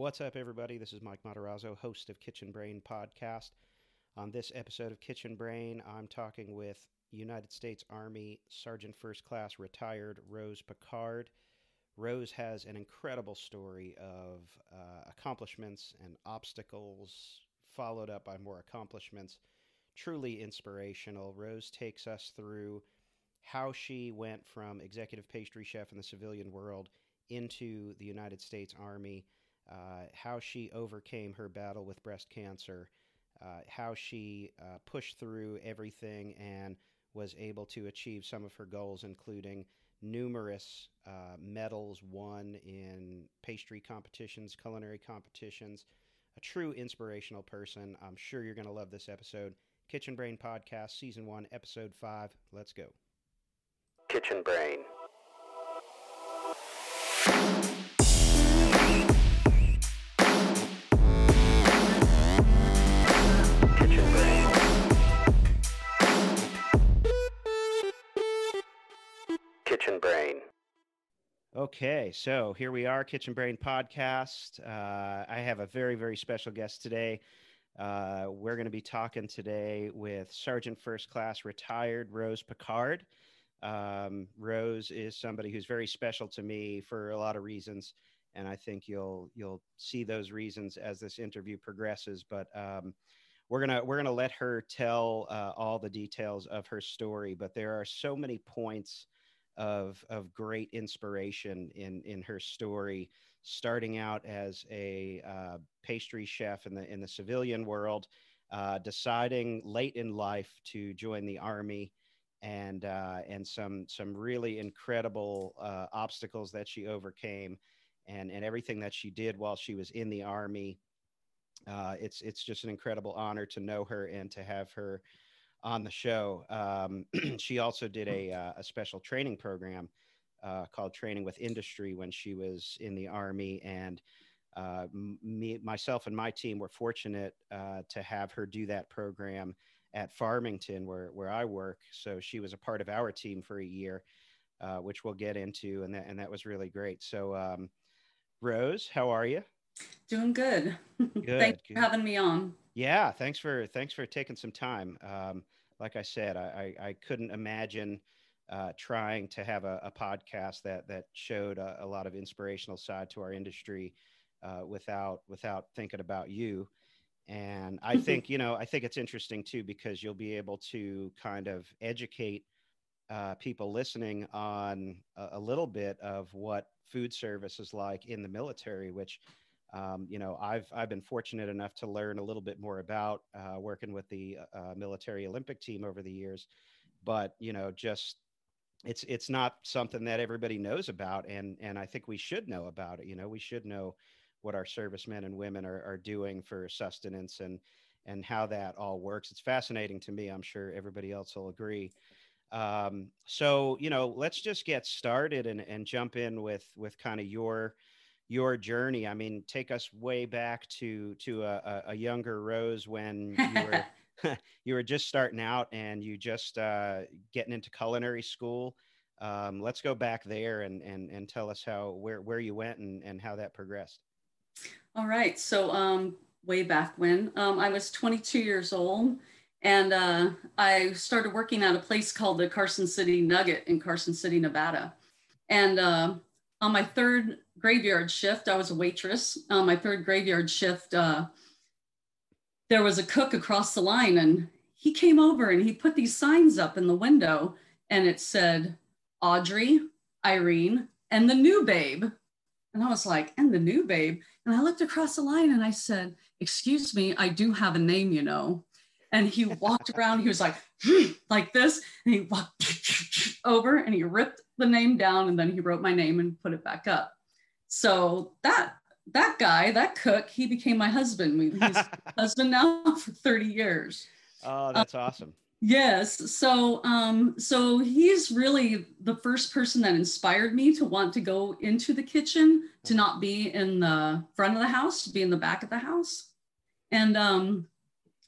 What's up, everybody? This is Mike Matarazzo, host of Kitchen Brain Podcast. On this episode of Kitchen Brain, I'm talking with United States Army Sergeant First Class retired Rose Picard. Rose has an incredible story of uh, accomplishments and obstacles, followed up by more accomplishments. Truly inspirational. Rose takes us through how she went from executive pastry chef in the civilian world into the United States Army uh, how she overcame her battle with breast cancer, uh, how she uh, pushed through everything and was able to achieve some of her goals, including numerous uh, medals won in pastry competitions, culinary competitions. A true inspirational person. I'm sure you're going to love this episode. Kitchen Brain Podcast, Season 1, Episode 5. Let's go. Kitchen Brain. Okay, so here we are, Kitchen Brain Podcast. Uh, I have a very, very special guest today. Uh, we're going to be talking today with Sergeant First Class retired Rose Picard. Um, Rose is somebody who's very special to me for a lot of reasons, and I think you'll you'll see those reasons as this interview progresses. But um, we're gonna we're gonna let her tell uh, all the details of her story. But there are so many points of of great inspiration in in her story starting out as a uh, pastry chef in the in the civilian world uh, deciding late in life to join the army and uh, and some some really incredible uh, obstacles that she overcame and and everything that she did while she was in the army. Uh, it's it's just an incredible honor to know her and to have her on the show. Um, she also did a, uh, a special training program uh, called Training with Industry when she was in the Army. And uh, me, myself and my team were fortunate uh, to have her do that program at Farmington, where, where I work. So she was a part of our team for a year, uh, which we'll get into. And that, and that was really great. So, um, Rose, how are you? Doing good. good Thanks good. for having me on. Yeah, thanks for thanks for taking some time. Um, like I said, I, I, I couldn't imagine uh, trying to have a, a, podcast that that showed a, a, lot of inspirational side to our industry uh, without without thinking about you. And I think you know I think it's interesting too because you'll be able to kind of educate uh, people listening on a, a little bit of what food service is like in the military, which um, you know, I've I've been fortunate enough to learn a little bit more about uh, working with the uh, military Olympic team over the years, but you know, just it's it's not something that everybody knows about, and and I think we should know about it. You know, we should know what our servicemen and women are, are doing for sustenance and and how that all works. It's fascinating to me. I'm sure everybody else will agree. Um, so you know, let's just get started and and jump in with with kind of your your journey. I mean, take us way back to to a, a younger Rose when you were you were just starting out and you just uh, getting into culinary school. Um, let's go back there and and and tell us how where where you went and and how that progressed. All right, so um, way back when um, I was 22 years old. And uh, I started working at a place called the Carson City Nugget in Carson City, Nevada. And uh, on my third graveyard shift, I was a waitress. On my third graveyard shift, uh, there was a cook across the line, and he came over and he put these signs up in the window, and it said Audrey, Irene, and the new babe. And I was like, and the new babe. And I looked across the line and I said, Excuse me, I do have a name, you know. And he walked around, he was like, like this, and he walked over and he ripped the name down and then he wrote my name and put it back up. So that that guy, that cook, he became my husband. He's husband now for 30 years. Oh, that's um, awesome. Yes. So um, so he's really the first person that inspired me to want to go into the kitchen, to not be in the front of the house, to be in the back of the house. And um,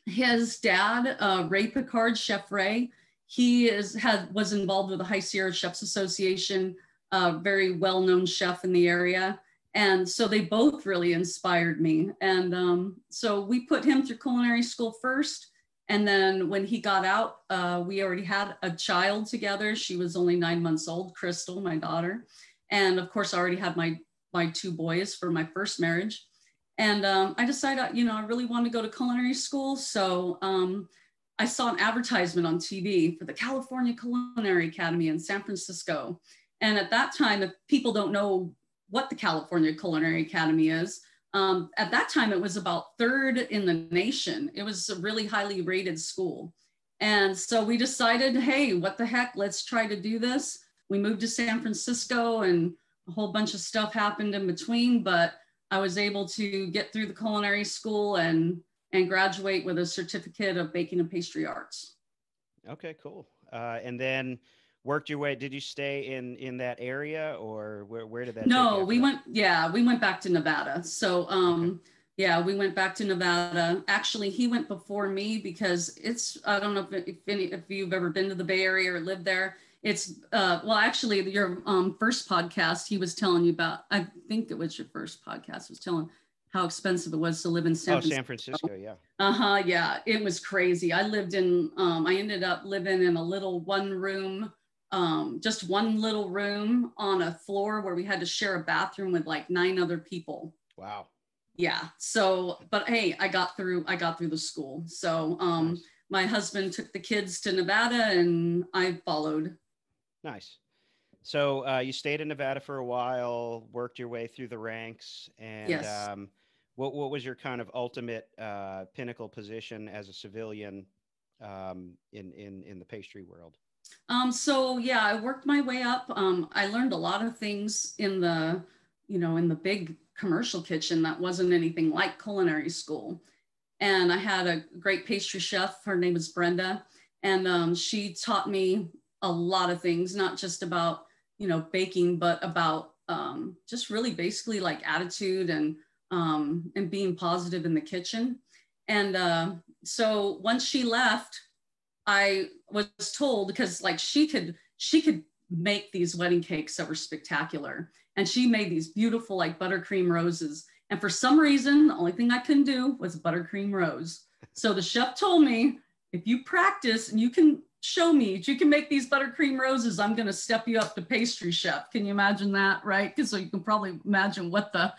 his dad, uh, Ray Picard, Chef Ray, he is had was involved with the High Sierra Chefs Association, a very well-known chef in the area. And so they both really inspired me. And um, so we put him through culinary school first. And then when he got out, uh, we already had a child together. She was only nine months old, Crystal, my daughter. And of course, I already had my, my two boys for my first marriage. And um, I decided, you know, I really wanted to go to culinary school. So um, I saw an advertisement on TV for the California Culinary Academy in San Francisco. And at that time, if people don't know what the California Culinary Academy is, um, at that time it was about third in the nation. It was a really highly rated school. And so we decided, hey, what the heck, let's try to do this. We moved to San Francisco and a whole bunch of stuff happened in between, but I was able to get through the culinary school and and graduate with a certificate of baking and pastry arts. Okay, cool. Uh, and then worked your way. Did you stay in in that area, or where where did that? No, we went. Yeah, we went back to Nevada. So um, okay. yeah, we went back to Nevada. Actually, he went before me because it's. I don't know if if, any, if you've ever been to the Bay Area or lived there. It's uh, well, actually, your um, first podcast he was telling you about. I think it was your first podcast was telling how expensive it was to live in San oh, Francisco. San Francisco, yeah. Uh huh. Yeah, it was crazy. I lived in. Um, I ended up living in a little one room, um, just one little room on a floor where we had to share a bathroom with like nine other people. Wow. Yeah. So, but hey, I got through. I got through the school. So, um, nice. my husband took the kids to Nevada, and I followed. Nice. So uh, you stayed in Nevada for a while, worked your way through the ranks, and yes. um, what what was your kind of ultimate uh, pinnacle position as a civilian um, in in in the pastry world? Um, so yeah, I worked my way up. Um, I learned a lot of things in the you know in the big commercial kitchen that wasn't anything like culinary school. And I had a great pastry chef. Her name was Brenda, and um, she taught me a lot of things, not just about you know baking, but about um, just really basically like attitude and um, and being positive in the kitchen. And uh, so once she left, I was told because like she could she could make these wedding cakes that were spectacular, and she made these beautiful like buttercream roses. And for some reason, the only thing I couldn't do was buttercream rose. So the chef told me, if you practice and you can show me. You can make these buttercream roses i'm going to step you up to pastry chef. Can you imagine that right? Because so you can probably imagine what the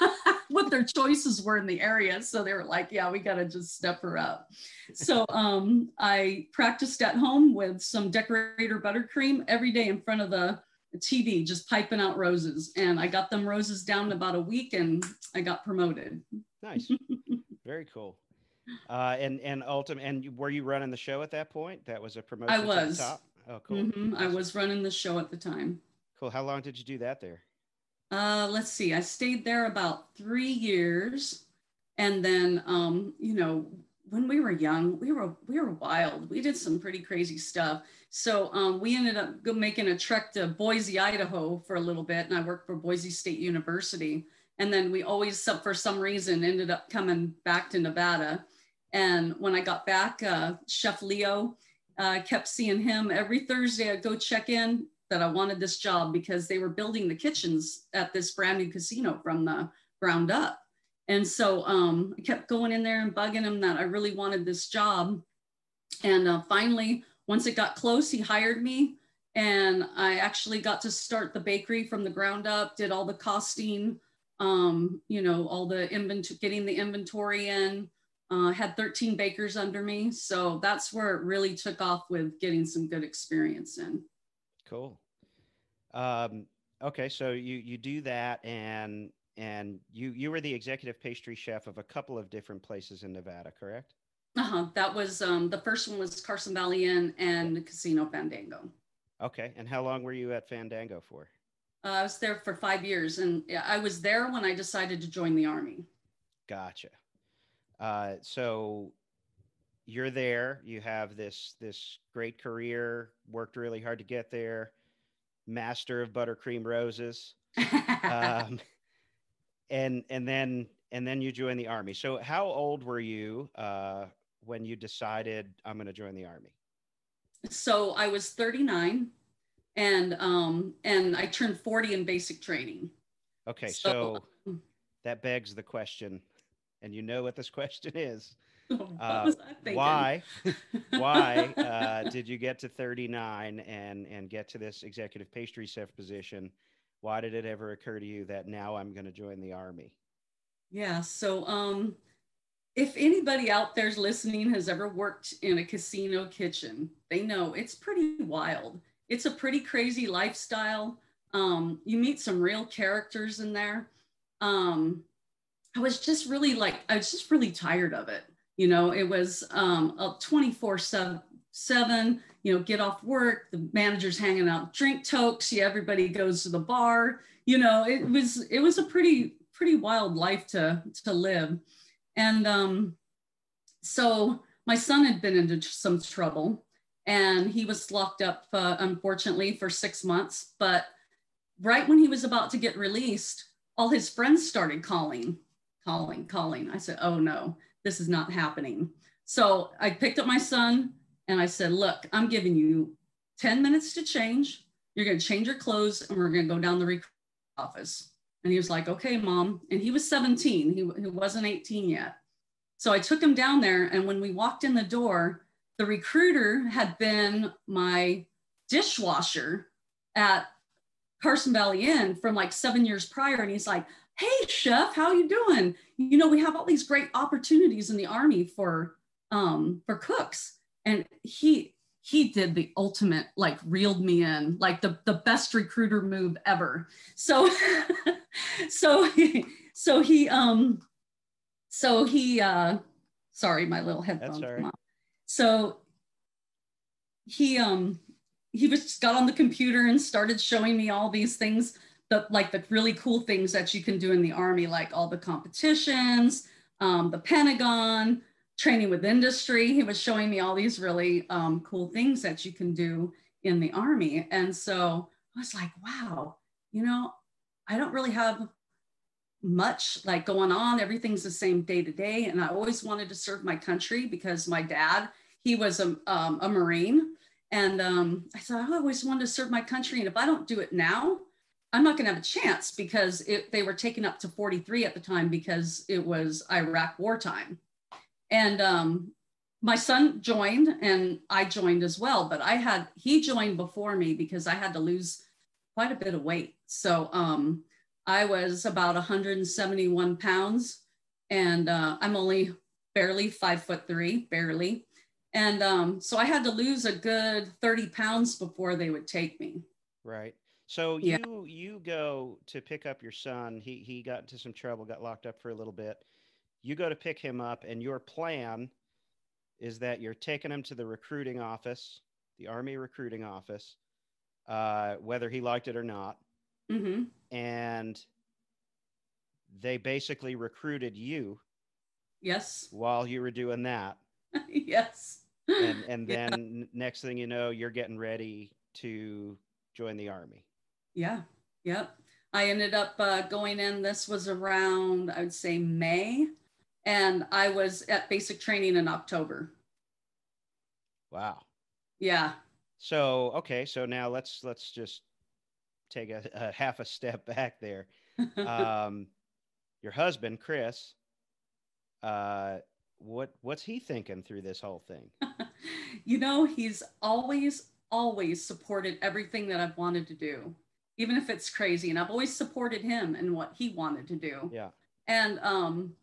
what their choices were in the area. So they were like yeah we got to just step her up. So um, i practiced at home with some decorator buttercream every day in front of the tv just piping out roses. And i got them roses down in about a week and i got promoted. Nice. Very cool uh, and and ultimate, and were you running the show at that point? That was a promotion. I was. Oh, cool. Mm-hmm. I was running the show at the time. Cool. How long did you do that there? Uh, let's see. I stayed there about three years, and then um, you know when we were young, we were we were wild. We did some pretty crazy stuff. So um, we ended up making a trek to Boise, Idaho for a little bit, and I worked for Boise State University. And then we always, for some reason, ended up coming back to Nevada. And when I got back, uh, Chef Leo uh, kept seeing him every Thursday. I'd go check in that I wanted this job because they were building the kitchens at this brand new casino from the ground up. And so um, I kept going in there and bugging him that I really wanted this job. And uh, finally, once it got close, he hired me. And I actually got to start the bakery from the ground up, did all the costing, um, you know, all the inventory, getting the inventory in, uh, had 13 bakers under me. So that's where it really took off with getting some good experience in. Cool. Um, okay. So you, you do that and, and you, you were the executive pastry chef of a couple of different places in Nevada, correct? Uh-huh. That was, um, the first one was Carson Valley Inn and Casino Fandango. Okay. And how long were you at Fandango for? Uh, I was there for five years and I was there when I decided to join the army. Gotcha. Uh, so you're there. You have this this great career. Worked really hard to get there. Master of buttercream roses. um, and and then and then you join the army. So how old were you uh, when you decided I'm going to join the army? So I was 39, and um, and I turned 40 in basic training. Okay, so, so that begs the question, and you know what this question is. Uh, why why uh, did you get to 39 and and get to this executive pastry chef position? Why did it ever occur to you that now i'm going to join the army? Yeah so um if anybody out there's listening has ever worked in a casino kitchen they know it's pretty wild. It's a pretty crazy lifestyle. Um, you meet some real characters in there. Um, i was just really like i was just really tired of it you know, it was um, a 24 7, you know, get off work, the manager's hanging out, drink tokes, yeah, everybody goes to the bar. You know, it was it was a pretty pretty wild life to to live. And um, so my son had been into some trouble and he was locked up, uh, unfortunately, for six months. But right when he was about to get released, all his friends started calling, calling, calling. I said, oh no this is not happening. So I picked up my son and I said, Look, I'm giving you 10 minutes to change. You're going to change your clothes and we're going to go down the recruit office. And he was like, Okay, mom. And he was 17, he, he wasn't 18 yet. So I took him down there. And when we walked in the door, the recruiter had been my dishwasher at Carson Valley Inn from like seven years prior. And he's like, hey chef how you doing? You know we have all these great opportunities in the army for um for cooks. And he he did the ultimate like reeled me in like the the best recruiter move ever. So so so he um so he uh sorry my little headphones so he um he was got on the computer and started showing me all these things the like the really cool things that you can do in the army, like all the competitions, um, the Pentagon, training with industry. He was showing me all these really um, cool things that you can do in the army, and so I was like, wow, you know, I don't really have much like going on. Everything's the same day to day, and I always wanted to serve my country because my dad he was a, um, a marine and um, i thought i always wanted to serve my country and if i don't do it now I'm not going to have a chance because it, they were taken up to 43 at the time because it was Iraq wartime. And um, my son joined and I joined as well, but I had, he joined before me because I had to lose quite a bit of weight. So um, I was about 171 pounds and uh, I'm only barely five foot three, barely. And um, so I had to lose a good 30 pounds before they would take me. Right. So yeah. you you go to pick up your son. He he got into some trouble, got locked up for a little bit. You go to pick him up, and your plan is that you're taking him to the recruiting office, the army recruiting office, uh, whether he liked it or not, mm-hmm. and they basically recruited you. Yes. While you were doing that. yes. And and then yeah. next thing you know, you're getting ready to join the army. Yeah. Yep. I ended up uh, going in. This was around, I would say, May, and I was at basic training in October. Wow. Yeah. So okay, so now let's let's just take a, a half a step back there. um, your husband, Chris, uh, what what's he thinking through this whole thing? you know, he's always always supported everything that I've wanted to do even if it's crazy. And I've always supported him and what he wanted to do. Yeah. And um,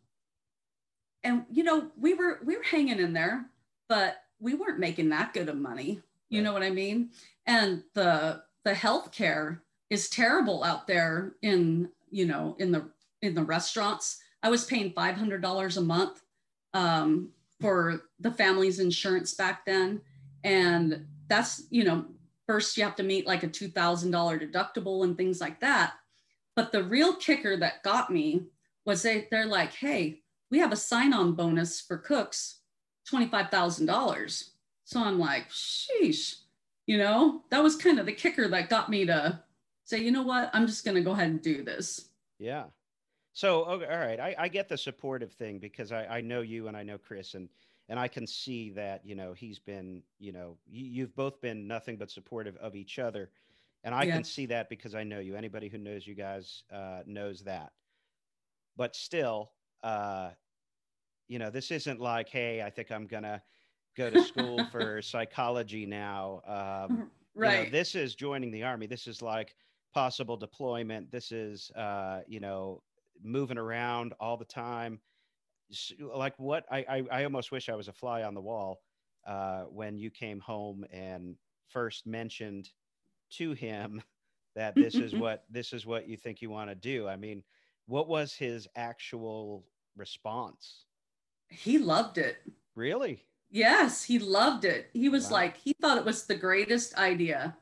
and you know, we were we were hanging in there, but we weren't making that good of money. You right. know what I mean? And the the healthcare is terrible out there in you know in the in the restaurants. I was paying five hundred dollars a month um, for the family's insurance back then, and that's you know first you have to meet like a $2,000 deductible and things like that. But the real kicker that got me was they, they're like, hey, we have a sign on bonus for cooks, $25,000. So I'm like, sheesh, you know, that was kind of the kicker that got me to say, you know what, I'm just going to go ahead and do this. Yeah. So, okay, all right. I, I get the supportive thing because I, I know you and I know Chris and and I can see that you know he's been you know you've both been nothing but supportive of each other And I Yeah. can see that because I know you. Anybody who knows you guys uh, knows that. But still, uh, you know, this isn't like, hey, I think I'm gonna go to school for psychology now. Um, you know, Right. this is joining the army. This is like possible deployment. This is, uh, you know, moving around all the time. Like what I, I, I almost wish I was a fly on the wall uh, when you came home and first mentioned to him that this is what this is what you think you want to do. I mean, what was his actual response? he loved it. Really? Yes, he loved it. He was Wow. like, he thought it was the greatest idea.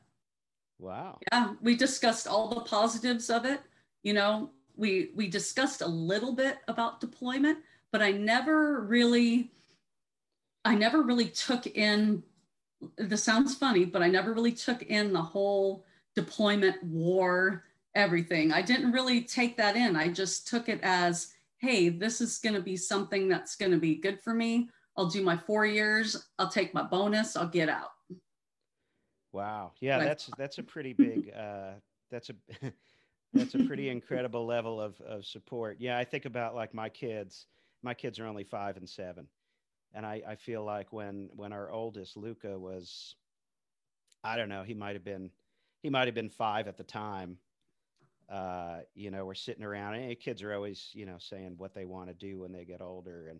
Wow. Yeah, we discussed all the positives of it. You know, we we discussed a little bit about deployment, but I never really I never really took in this sounds funny, but I never really took in the whole deployment war everything. I didn't really take that in. I just took it as, hey, this is going to be something that's going to be good for me. I'll do my 4 years, I'll take my bonus, I'll get out. Wow. Yeah, that's that's a pretty big uh that's a that's a pretty incredible level of of support. Yeah, I think about like my kids. My kids are only 5 and 7. And I I feel like when when our oldest Luca was I don't know, he might have been he might have been 5 at the time. Uh, you know, we're sitting around and kids are always, you know, saying what they want to do when they get older and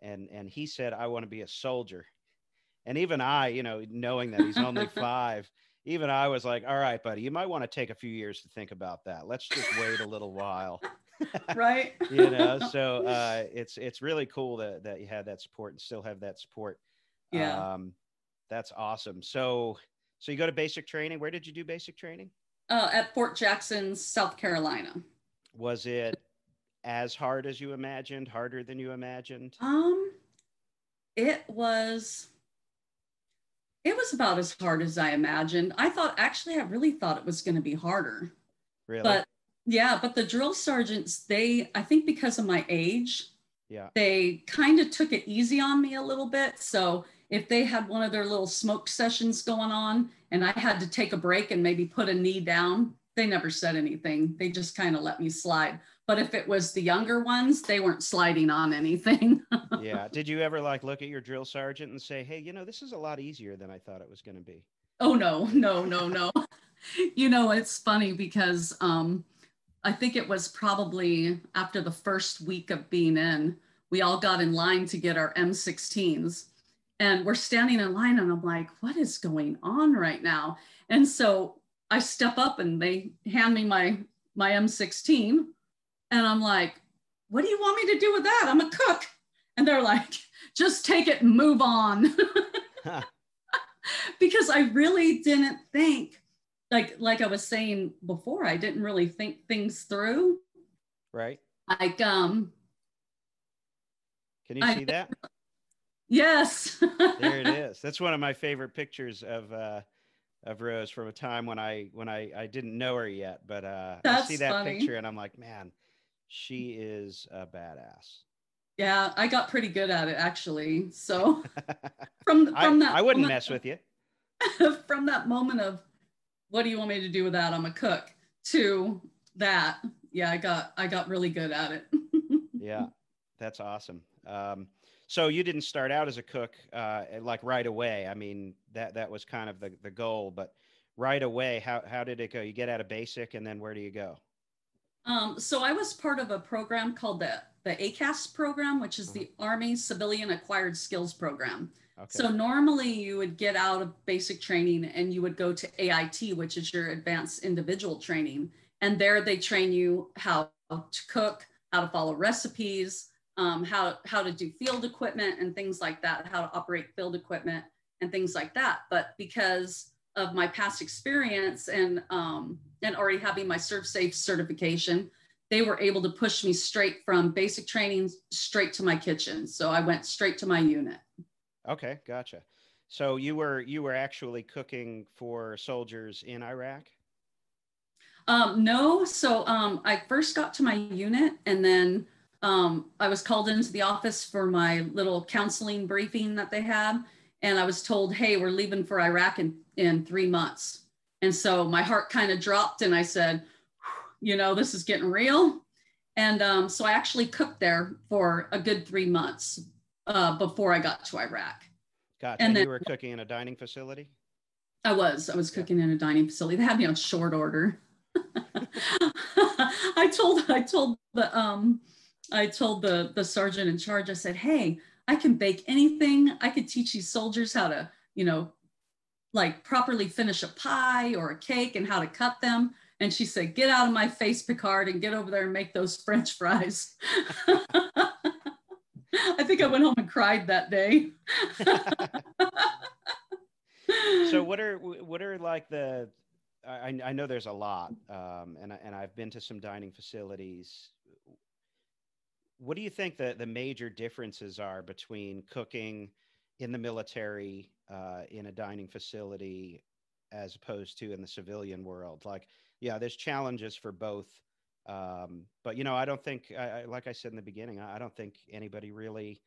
and and he said I want to be a soldier and even I, you know, knowing that he's only five, even I was like, all right, buddy, you might want to take a few years to think about that. Let's just wait a little while. Right? you know, so uh, it's it's really cool that, that you had that support and still have that support. yeah. Um, that's awesome. So so you go to basic training. Where did you do basic training? uh, at Fort Jackson, South Carolina. Was it as hard as you imagined, harder than you imagined? Um, it was. It was about as hard as I imagined. I thought, actually, I really thought it was going to be harder. Really? But yeah, but the drill sergeants, they, I think because of my age, yeah. they kind of took it easy on me a little bit. So if they had one of their little smoke sessions going on and I had to take a break and maybe put a knee down, they never said anything. They just kind of let me slide. But if it was the younger ones, they weren't sliding on anything. yeah. Did you ever like look at your drill sergeant and say, "Hey, you know, this is a lot easier than I thought it was going to be"? Oh no, no, no, no. you know, it's funny because um, I think it was probably after the first week of being in, we all got in line to get our M16s. And we're standing in line, and I'm like, what is going on right now? And so I step up and they hand me my my M16. And I'm like, what do you want me to do with that? I'm a cook. And they're like, just take it and move on. because I really didn't think like like I was saying before, I didn't really think things through. right? Like um Can you I- see that? yes. there it is. That's one of my favorite pictures of uh, of Rose from a time when I when I I didn't know her yet, but uh, I see that funny. picture and I'm like, man, she is a badass. yeah, I got pretty good at it actually. So from I, from that I wouldn't moment- mess with you. from that moment of what do you want me to do with that? I'm a cook to that. Yeah, I got I got really good at it. Yeah, that's awesome. Um, so you didn't start out as a cook uh, like right away. I mean, that that was kind of the the goal, but right away, how how did it go? You get out of basic, and then where do you go? Um, so I was part of a program called the the ACAS program, which is the Army Civilian Acquired Skills Program. Okay. So normally you would get out of basic training and you would go to AIT, which is your advanced individual training. And there they train you how to cook, how to follow recipes, um, how, how to do field equipment and things like that, how to operate field equipment and things like that. But because of my past experience and, um, and already having my ServSafe certification, they were able to push me straight from basic training straight to my kitchen. So I went straight to my unit. Okay, gotcha. So you were you were actually cooking for soldiers in Iraq? Um, no, so um, I first got to my unit and then um, I was called into the office for my little counseling briefing that they had. And I was told, hey, we're leaving for Iraq in, in three months. And so my heart kind of dropped and I said, you know, this is getting real. And um, so I actually cooked there for a good three months uh, before I got to Iraq. Gotcha. And then- you were cooking in a dining facility? I was. I was cooking in a dining facility. They had me on short order. I told I told the um I told the the sergeant in charge, I said, hey, I can bake anything. I could teach these soldiers how to, you know, like properly finish a pie or a cake and how to cut them. And she said, get out of my face, Picard, and get over there and make those French fries. I went home and cried that day. so what are what are like the I, I know there's a lot um, and, and I've been to some dining facilities. What do you think the, the major differences are between cooking in the military uh, in a dining facility as opposed to in the civilian world? Like, yeah, there's challenges for both. Um, but, you know, I don't think, I, I, like I said in the beginning, I, I don't think anybody really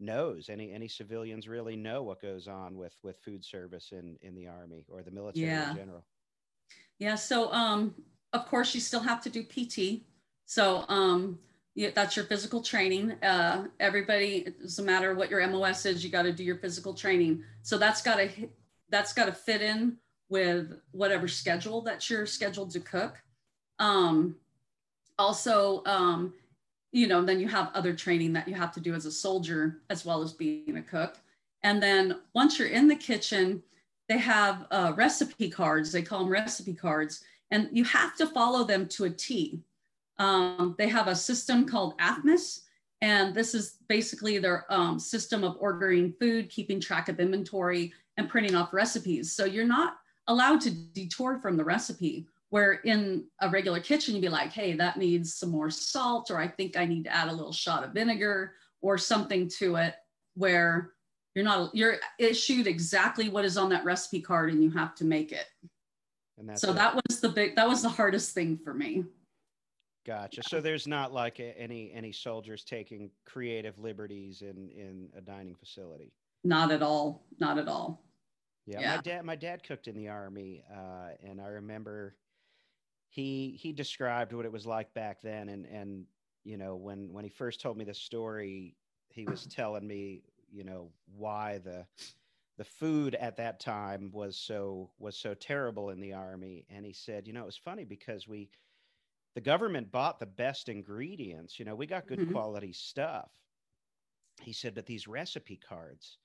knows any any civilians really know what goes on with with food service in in the army or the military Yeah. in general Yeah, so um, of course you still have to do PT. So um, yeah, that's your physical training. Uh, everybody, it doesn't matter what your MOS is, you got to do your physical training. So that's got to that's got to fit in with whatever schedule that you're scheduled to cook. Um, also, um, you know, then you have other training that you have to do as a soldier as well as being a cook. And then once you're in the kitchen, they have uh, recipe cards. They call them recipe cards, and you have to follow them to a T. Um, they have a system called AFMIS, and this is basically their um, system of ordering food, keeping track of inventory, and printing off recipes. So you're not allowed to detour from the recipe. Where in a regular kitchen, you'd be like, hey, that needs some more salt, or I think I need to add a little shot of vinegar or something to it, where you're not you're issued exactly what is on that recipe card and you have to make it. And that's so it. that was the big that was the hardest thing for me. Gotcha. So there's not like any any soldiers taking creative liberties in in a dining facility? Not at all. Not at all. Yeah, Yeah. my dad my dad cooked in the army uh and i remember he he described what it was like back then and and you know when when he first told me the story he was telling me you know why the the food at that time was so was so terrible in the army. And he said you know it was funny because we the government bought the best ingredients. You know we got good Mhm. quality stuff. He said but these recipe cards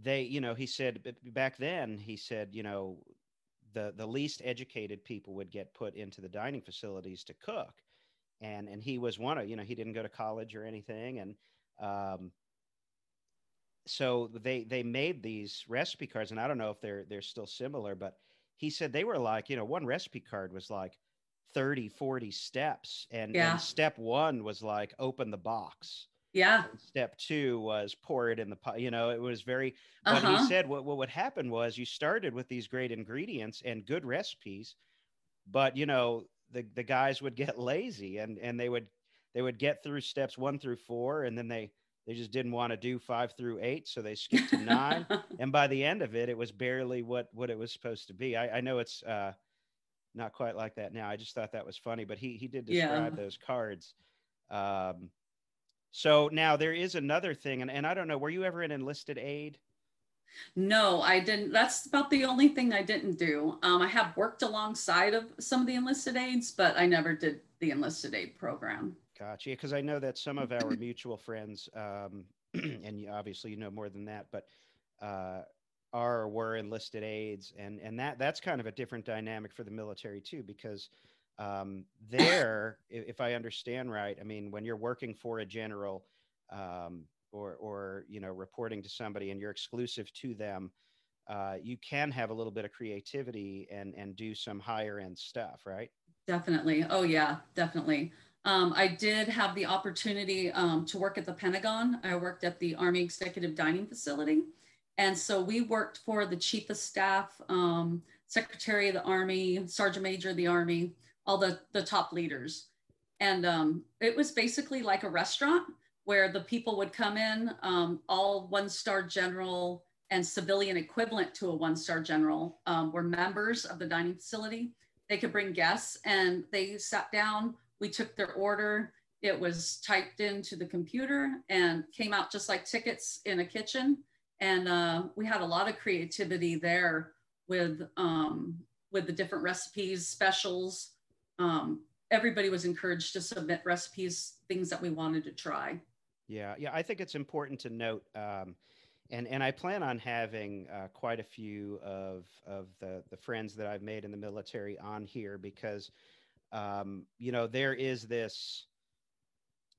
they you know he said back then he said you know the the least educated people would get put into the dining facilities to cook. And and he was one of you know he didn't go to college or anything. And um so they they made these recipe cards and i don't know if they're they're still similar but he said they were like you know one recipe card was like 30 40 steps. And, Yeah. and step one was like open the box yeah. And step two was pour it in the pot you know it was very but uh-huh. he said what, what would happen was you started with these great ingredients and good recipes but you know the, the guys would get lazy and and they would they would get through steps one through four and then they they just didn't want to do five through eight so they skipped to nine. And by the end of it it was barely what what it was supposed to be. I, I know it's uh not quite like that now. I just thought that was funny but he he did Yeah. describe those cards um so now there is another thing and, and i don't know were you ever an enlisted aide? No i didn't. That's about the only thing i didn't do. Um, i have worked alongside of some of the enlisted aides but i never did the enlisted aide program. Gotcha. Because I know that some of our mutual friends, um, and you, obviously you know more than that, but uh, are or were enlisted aides, and and that that's kind of a different dynamic for the military too, because um, there, if I understand right, I mean, when you're working for a general, um, or or you know reporting to somebody, and you're exclusive to them. Uh, you can have a little bit of creativity and and do some higher end stuff, right? Definitely. Oh, yeah, definitely. Um, I did have the opportunity um, to work at the Pentagon. I worked at the Army Executive Dining Facility. And so we worked for the Chief of Staff, um, Secretary of the Army, Sergeant Major of the Army, all the, the top leaders. And um, it was basically like a restaurant where the people would come in, um, all one star general and civilian equivalent to a one star general um, were members of the dining facility. They could bring guests and they sat down. We took their order. It was typed into the computer and came out just like tickets in a kitchen. And uh, we had a lot of creativity there with um, with the different recipes, specials. Um, everybody was encouraged to submit recipes, things that we wanted to try. Yeah, yeah, I think it's important to note, um, and and I plan on having uh, quite a few of of the the friends that I've made in the military on here because, um, you know, there is this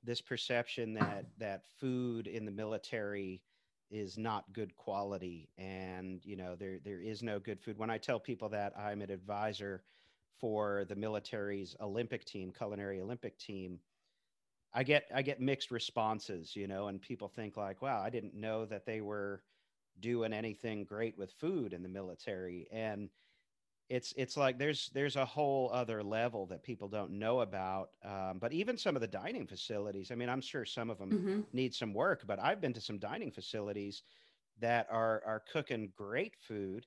this perception that that food in the military is not good quality and you know there there is no good food when i tell people that i'm an advisor for the military's olympic team culinary olympic team i get i get mixed responses you know and people think like wow i didn't know that they were doing anything great with food in the military and it's it's like there's there's a whole other level that people don't know about um, but even some of the dining facilities i mean i'm sure some of them mm-hmm. need some work but i've been to some dining facilities that are are cooking great food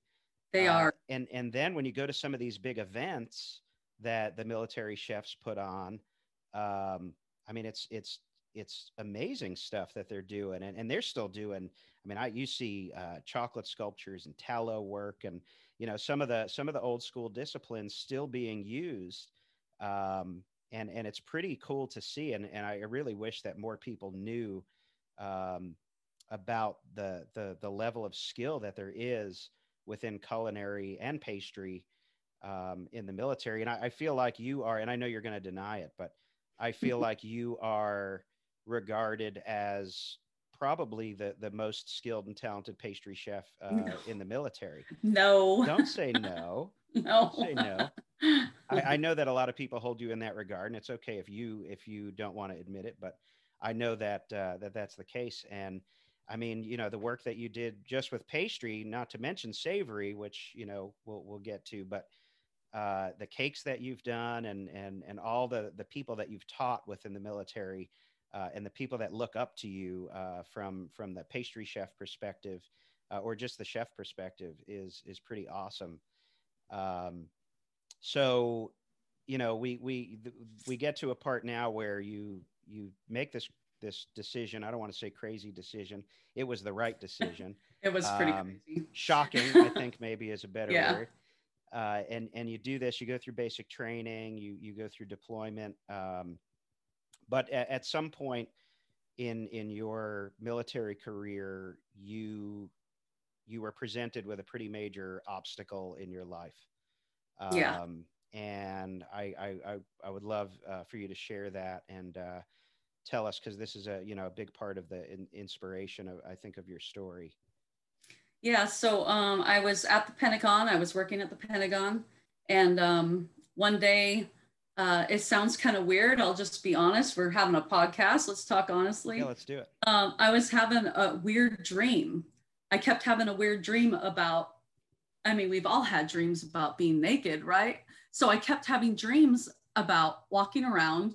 they uh, are. and and then when you go to some of these big events that the military chefs put on um, i mean it's it's it's amazing stuff that they're doing and, and they're still doing i mean i you see uh, chocolate sculptures and tallow work and you know some of the some of the old school disciplines still being used um, and and it's pretty cool to see and and i really wish that more people knew um, about the the the level of skill that there is within culinary and pastry um, in the military and I, I feel like you are and i know you're going to deny it but i feel like you are regarded as probably the the most skilled and talented pastry chef uh, no. in the military. No, don't say no. no, don't say no. I, I, know that a lot of people hold you in that regard, and it's okay if you if you don't want to admit it. But I know that uh, that that's the case, and I mean, you know, the work that you did just with pastry, not to mention savory, which you know we'll we'll get to, but uh, the cakes that you've done, and and and all the the people that you've taught within the military uh, and the people that look up to you uh, from from the pastry chef perspective uh, or just the chef perspective is is pretty awesome. Um, so, you know, we we we get to a part now where you you make this this decision. I don't want to say crazy decision. It was the right decision. it was pretty um, crazy. Shocking, I think maybe is a better yeah. word. Uh, and and you do this. You go through basic training. You you go through deployment. Um, but at, at some point in in your military career, you you were presented with a pretty major obstacle in your life. Um, yeah. And I, I, I, I, would love uh, for you to share that and uh, tell us, because this is a, you know, a big part of the in, inspiration of, I think, of your story. Yeah. So um, I was at the Pentagon. I was working at the Pentagon. And um, one day uh, it sounds kind of weird. I'll just be honest. We're having a podcast. Let's talk honestly. Yeah, let's do it. Um, I was having a weird dream. I kept having a weird dream about, I mean, we've all had dreams about being naked, right? So I kept having dreams about walking around,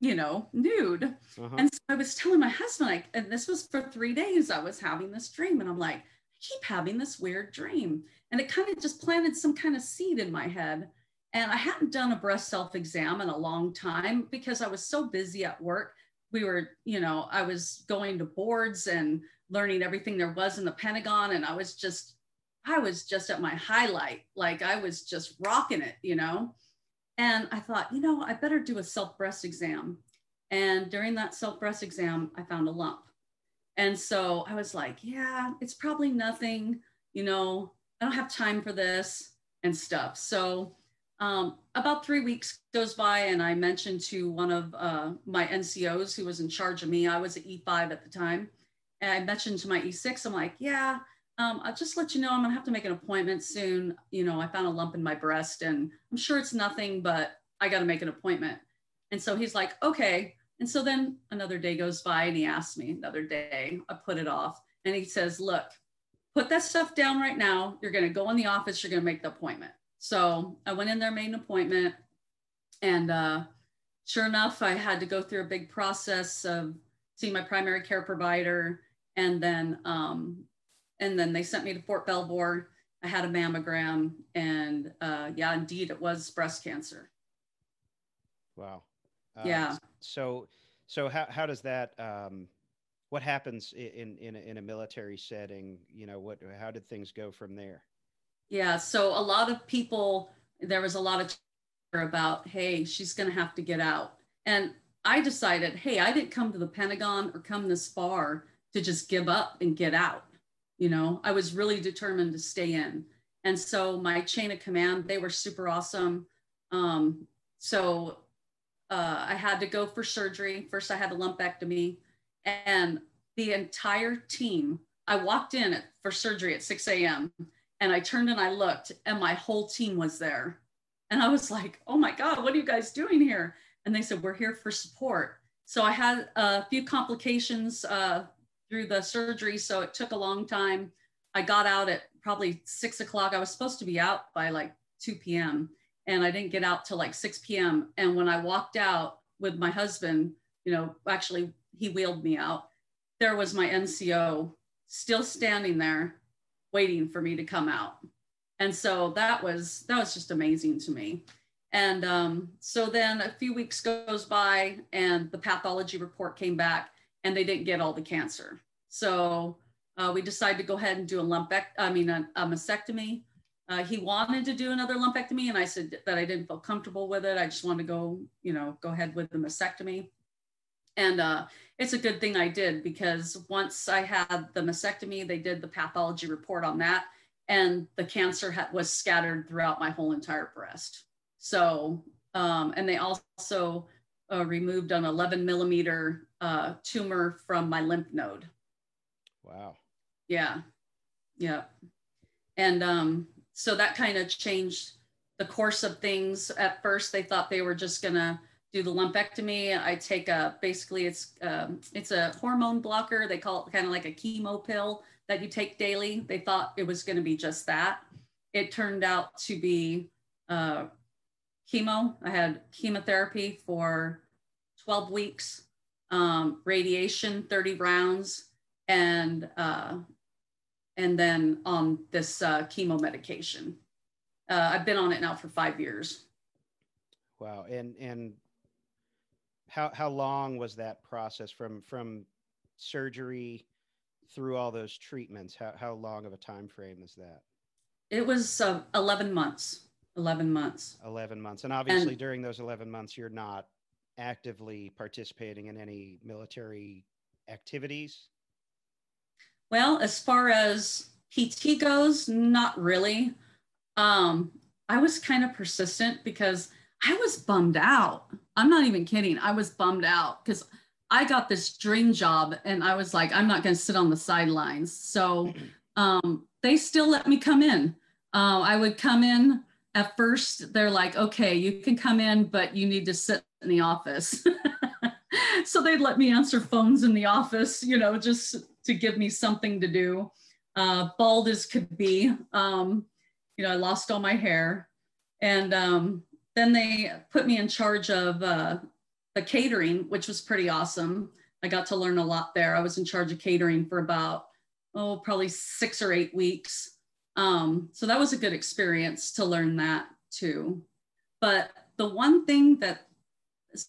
you know, nude. Uh-huh. And so I was telling my husband, like, and this was for three days, I was having this dream. And I'm like, I keep having this weird dream. And it kind of just planted some kind of seed in my head and I hadn't done a breast self exam in a long time because I was so busy at work. We were, you know, I was going to boards and learning everything there was in the Pentagon. And I was just, I was just at my highlight. Like I was just rocking it, you know. And I thought, you know, I better do a self breast exam. And during that self breast exam, I found a lump. And so I was like, yeah, it's probably nothing, you know, I don't have time for this and stuff. So um, about three weeks goes by, and I mentioned to one of uh, my NCOs who was in charge of me. I was at E5 at the time, and I mentioned to my E6, I'm like, "Yeah, um, I'll just let you know I'm gonna have to make an appointment soon. You know, I found a lump in my breast, and I'm sure it's nothing, but I got to make an appointment." And so he's like, "Okay." And so then another day goes by, and he asks me another day. I put it off, and he says, "Look, put that stuff down right now. You're gonna go in the office. You're gonna make the appointment." So I went in there, made an appointment, and uh, sure enough, I had to go through a big process of seeing my primary care provider and then um, and then they sent me to Fort Belvoir. I had a mammogram, and uh, yeah, indeed, it was breast cancer. Wow. Uh, yeah. So, so how how does that? Um, what happens in in a, in a military setting? You know, what how did things go from there? Yeah. So a lot of people, there was a lot of about, hey, she's going to have to get out, and I decided, hey, I didn't come to the Pentagon or come this far to just give up and get out. You know, I was really determined to stay in. And so my chain of command, they were super awesome. Um, so uh, I had to go for surgery. First, I had a lumpectomy, and the entire team. I walked in for surgery at 6 a.m. and I turned and I looked, and my whole team was there. And I was like, oh my God, what are you guys doing here? And they said, we're here for support. So I had a few complications uh, through the surgery. So it took a long time. I got out at probably six o'clock. I was supposed to be out by like 2 p.m. and I didn't get out till like 6 p.m. And when I walked out with my husband, you know, actually he wheeled me out, there was my NCO still standing there waiting for me to come out. And so that was that was just amazing to me. And um, so then a few weeks goes by and the pathology report came back and they didn't get all the cancer. So uh, we decided to go ahead and do a lumpect, I mean, a, a mastectomy. Uh, he wanted to do another lumpectomy, and I said that I didn't feel comfortable with it. I just wanted to go, you know, go ahead with the mastectomy. And uh, it's a good thing I did because once I had the mastectomy, they did the pathology report on that, and the cancer ha- was scattered throughout my whole entire breast. So, um, and they also uh, removed an 11 millimeter uh, tumor from my lymph node. Wow. Yeah. Yeah. And um, so that kind of changed the course of things. At first, they thought they were just going to do the lumpectomy. I take a basically it's um, it's a hormone blocker. They call it kind of like a chemo pill that you take daily. They thought it was going to be just that. It turned out to be uh, chemo. I had chemotherapy for 12 weeks, um, radiation, 30 rounds, and uh, and then on this uh, chemo medication. Uh, I've been on it now for five years. Wow, and and how how long was that process from from surgery through all those treatments? How how long of a time frame is that? It was uh, 11 months. 11 months. 11 months. And obviously, and, during those 11 months, you're not actively participating in any military activities? Well, as far as PT goes, not really. Um, I was kind of persistent because I was bummed out. I'm not even kidding. I was bummed out because I got this dream job and I was like, I'm not going to sit on the sidelines. So um, they still let me come in. Uh, I would come in at first they're like, okay, you can come in, but you need to sit in the office. so they'd let me answer phones in the office, you know, just to give me something to do. Uh, bald as could be. Um, you know, I lost all my hair. And um, then they put me in charge of uh, the catering, which was pretty awesome. I got to learn a lot there. I was in charge of catering for about, oh, probably six or eight weeks. Um, so that was a good experience to learn that too. But the one thing that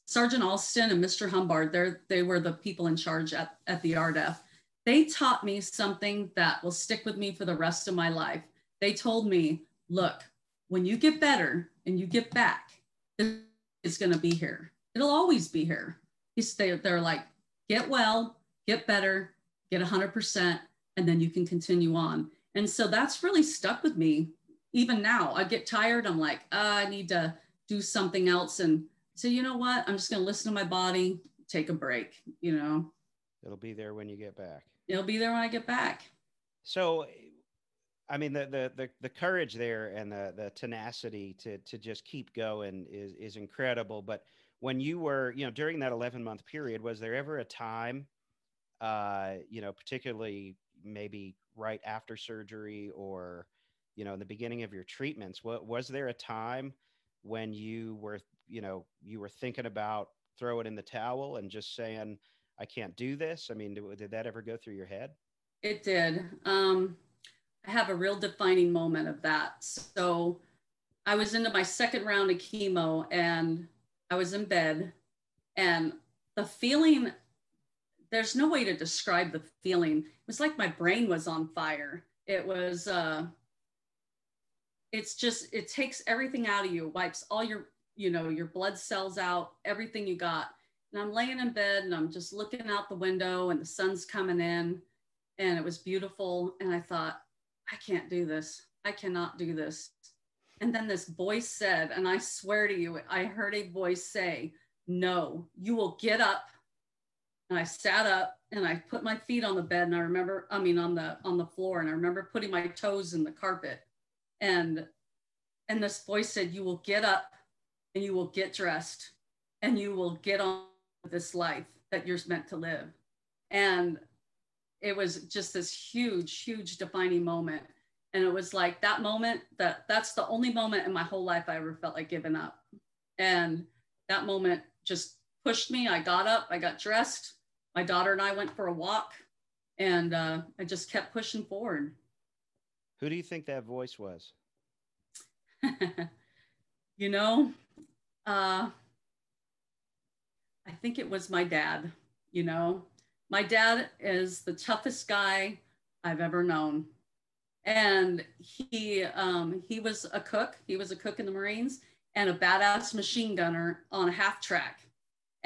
Sergeant Alston and Mr. Humbard, they were the people in charge at, at the RDEF. They taught me something that will stick with me for the rest of my life. They told me, look, when you get better and you get back, it's going to be here. It'll always be here. They, they're like, get well, get better, get 100%, and then you can continue on. And so that's really stuck with me. Even now, I get tired. I'm like, oh, I need to do something else. And so, you know what? I'm just going to listen to my body, take a break, you know. It'll be there when you get back. It'll be there when I get back. So, I mean, the, the, the, the courage there and the, the tenacity to, to just keep going is, is incredible. But when you were, you know, during that 11 month period, was there ever a time, uh, you know, particularly maybe right after surgery or you know in the beginning of your treatments what was there a time when you were you know you were thinking about throw it in the towel and just saying i can't do this i mean did, did that ever go through your head It did. Um, I have a real defining moment of that. So I was into my second round of chemo and I was in bed and the feeling there's no way to describe the feeling. It was like my brain was on fire. It was uh it's just it takes everything out of you, wipes all your, you know, your blood cells out, everything you got. And I'm laying in bed and I'm just looking out the window and the sun's coming in and it was beautiful and I thought I can't do this. I cannot do this. And then this voice said, and I swear to you, I heard a voice say, No, you will get up and I sat up and I put my feet on the bed and I remember, I mean, on the on the floor, and I remember putting my toes in the carpet. And and this voice said, You will get up and you will get dressed and you will get on this life that you're meant to live. And it was just this huge, huge defining moment. And it was like that moment that that's the only moment in my whole life I ever felt like giving up. And that moment just pushed me. I got up, I got dressed, my daughter and I went for a walk and uh, I just kept pushing forward. Who do you think that voice was? you know, uh, I think it was my dad. You know, my dad is the toughest guy I've ever known. And he um, he was a cook. He was a cook in the Marines and a badass machine gunner on a half track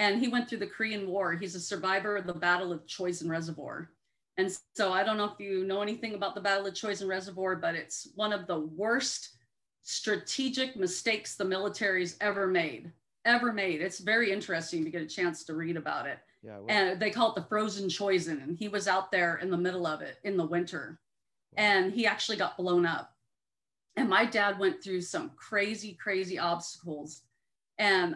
and he went through the Korean War. He's a survivor of the Battle of Chosin Reservoir. And so I don't know if you know anything about the Battle of Chosin Reservoir, but it's one of the worst strategic mistakes the military's ever made. Ever made. It's very interesting to get a chance to read about it. Yeah, well, and they call it the frozen Chosin. And he was out there in the middle of it in the winter. And he actually got blown up. And my dad went through some crazy, crazy obstacles. And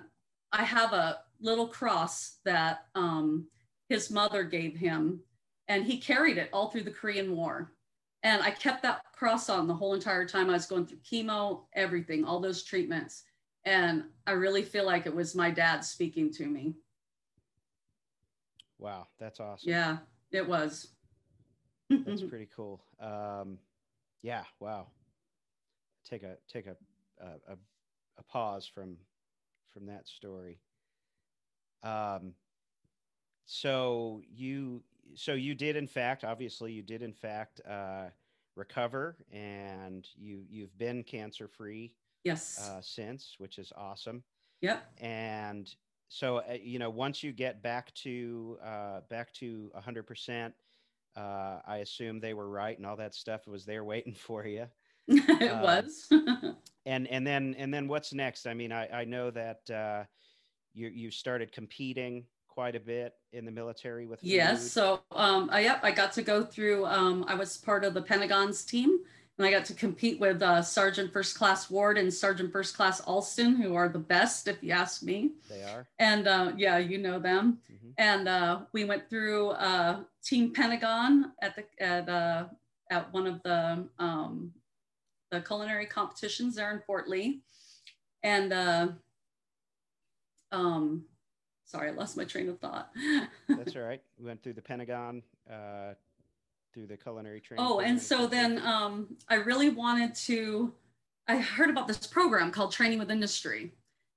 I have a little cross that um, his mother gave him, and he carried it all through the Korean War. And I kept that cross on the whole entire time I was going through chemo, everything, all those treatments. And I really feel like it was my dad speaking to me. Wow, that's awesome. Yeah, it was. that's pretty cool. Um, yeah, wow. Take a take a, a a pause from from that story. Um, so you so you did in fact, obviously, you did in fact uh, recover, and you you've been cancer free. Yes. Uh, since, which is awesome. Yep. And so uh, you know, once you get back to uh, back to hundred percent, uh, I assume they were right, and all that stuff was there waiting for you. it um, was. and and then and then what's next? I mean, I I know that uh, you you started competing quite a bit in the military with yes so um I, yep i got to go through um i was part of the pentagon's team and i got to compete with uh, sergeant first class ward and sergeant first class alston who are the best if you ask me. They are. And uh, yeah you know them. Mm-hmm. and uh, we went through uh, team pentagon at the at uh, at one of the um, the culinary competitions there in fort lee. And uh, um, sorry, I lost my train of thought. That's all right. We went through the Pentagon, uh, through the culinary training. Oh, and so then um, I really wanted to. I heard about this program called Training with Industry,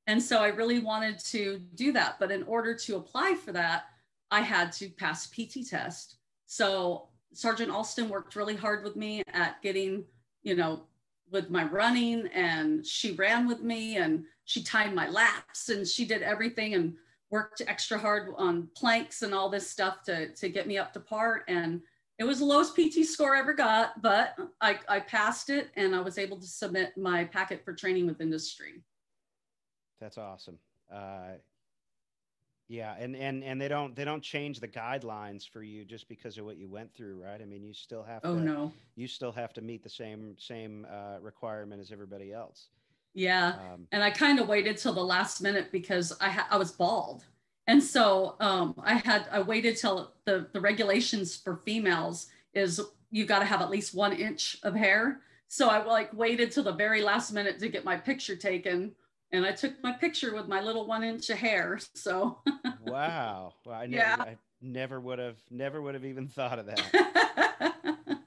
and so I really wanted to do that. But in order to apply for that, I had to pass PT test. So Sergeant Alston worked really hard with me at getting, you know, with my running, and she ran with me and she timed my laps and she did everything and worked extra hard on planks and all this stuff to, to get me up to par. And it was the lowest PT score I ever got, but I, I passed it and I was able to submit my packet for training with industry. That's awesome. Uh, yeah, and and and they don't they don't change the guidelines for you just because of what you went through, right? I mean, you still have oh, to. no. You still have to meet the same same uh, requirement as everybody else. Yeah. Um, and I kind of waited till the last minute because I ha- I was bald. And so um, I had I waited till the the regulations for females is you got to have at least one inch of hair. So I like waited till the very last minute to get my picture taken and I took my picture with my little one inch of hair. So wow, well, I never, Yeah. I never would have, never would have even thought of that.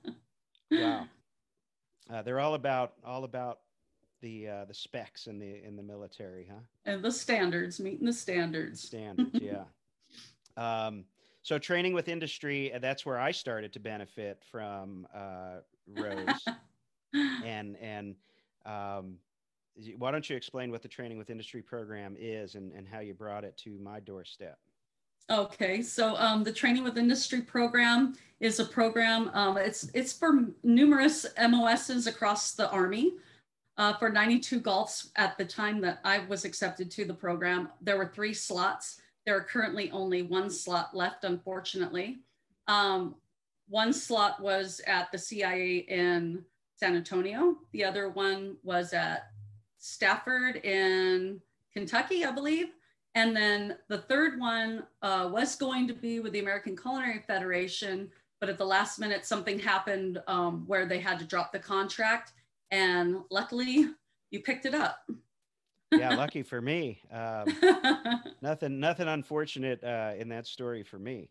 wow, uh, they're all about, all about the uh, the specs in the in the military, huh? and the standards, meeting the standards. standards yeah um, so training with industry uh, that's where i started to benefit from uh, rose and and um, why don't you explain what the training with industry program is and, and how you brought it to my doorstep Okay, so um, the Training with Industry program is a program. Um, it's it's for numerous MOSs across the Army. Uh, for 92 Golfs at the time that I was accepted to the program, there were three slots. There are currently only one slot left, unfortunately. Um, one slot was at the CIA in San Antonio. The other one was at Stafford in Kentucky, I believe. And then the third one uh, was going to be with the American Culinary Federation, but at the last minute, something happened um, where they had to drop the contract. And luckily, you picked it up. yeah lucky for me um, nothing nothing unfortunate uh, in that story for me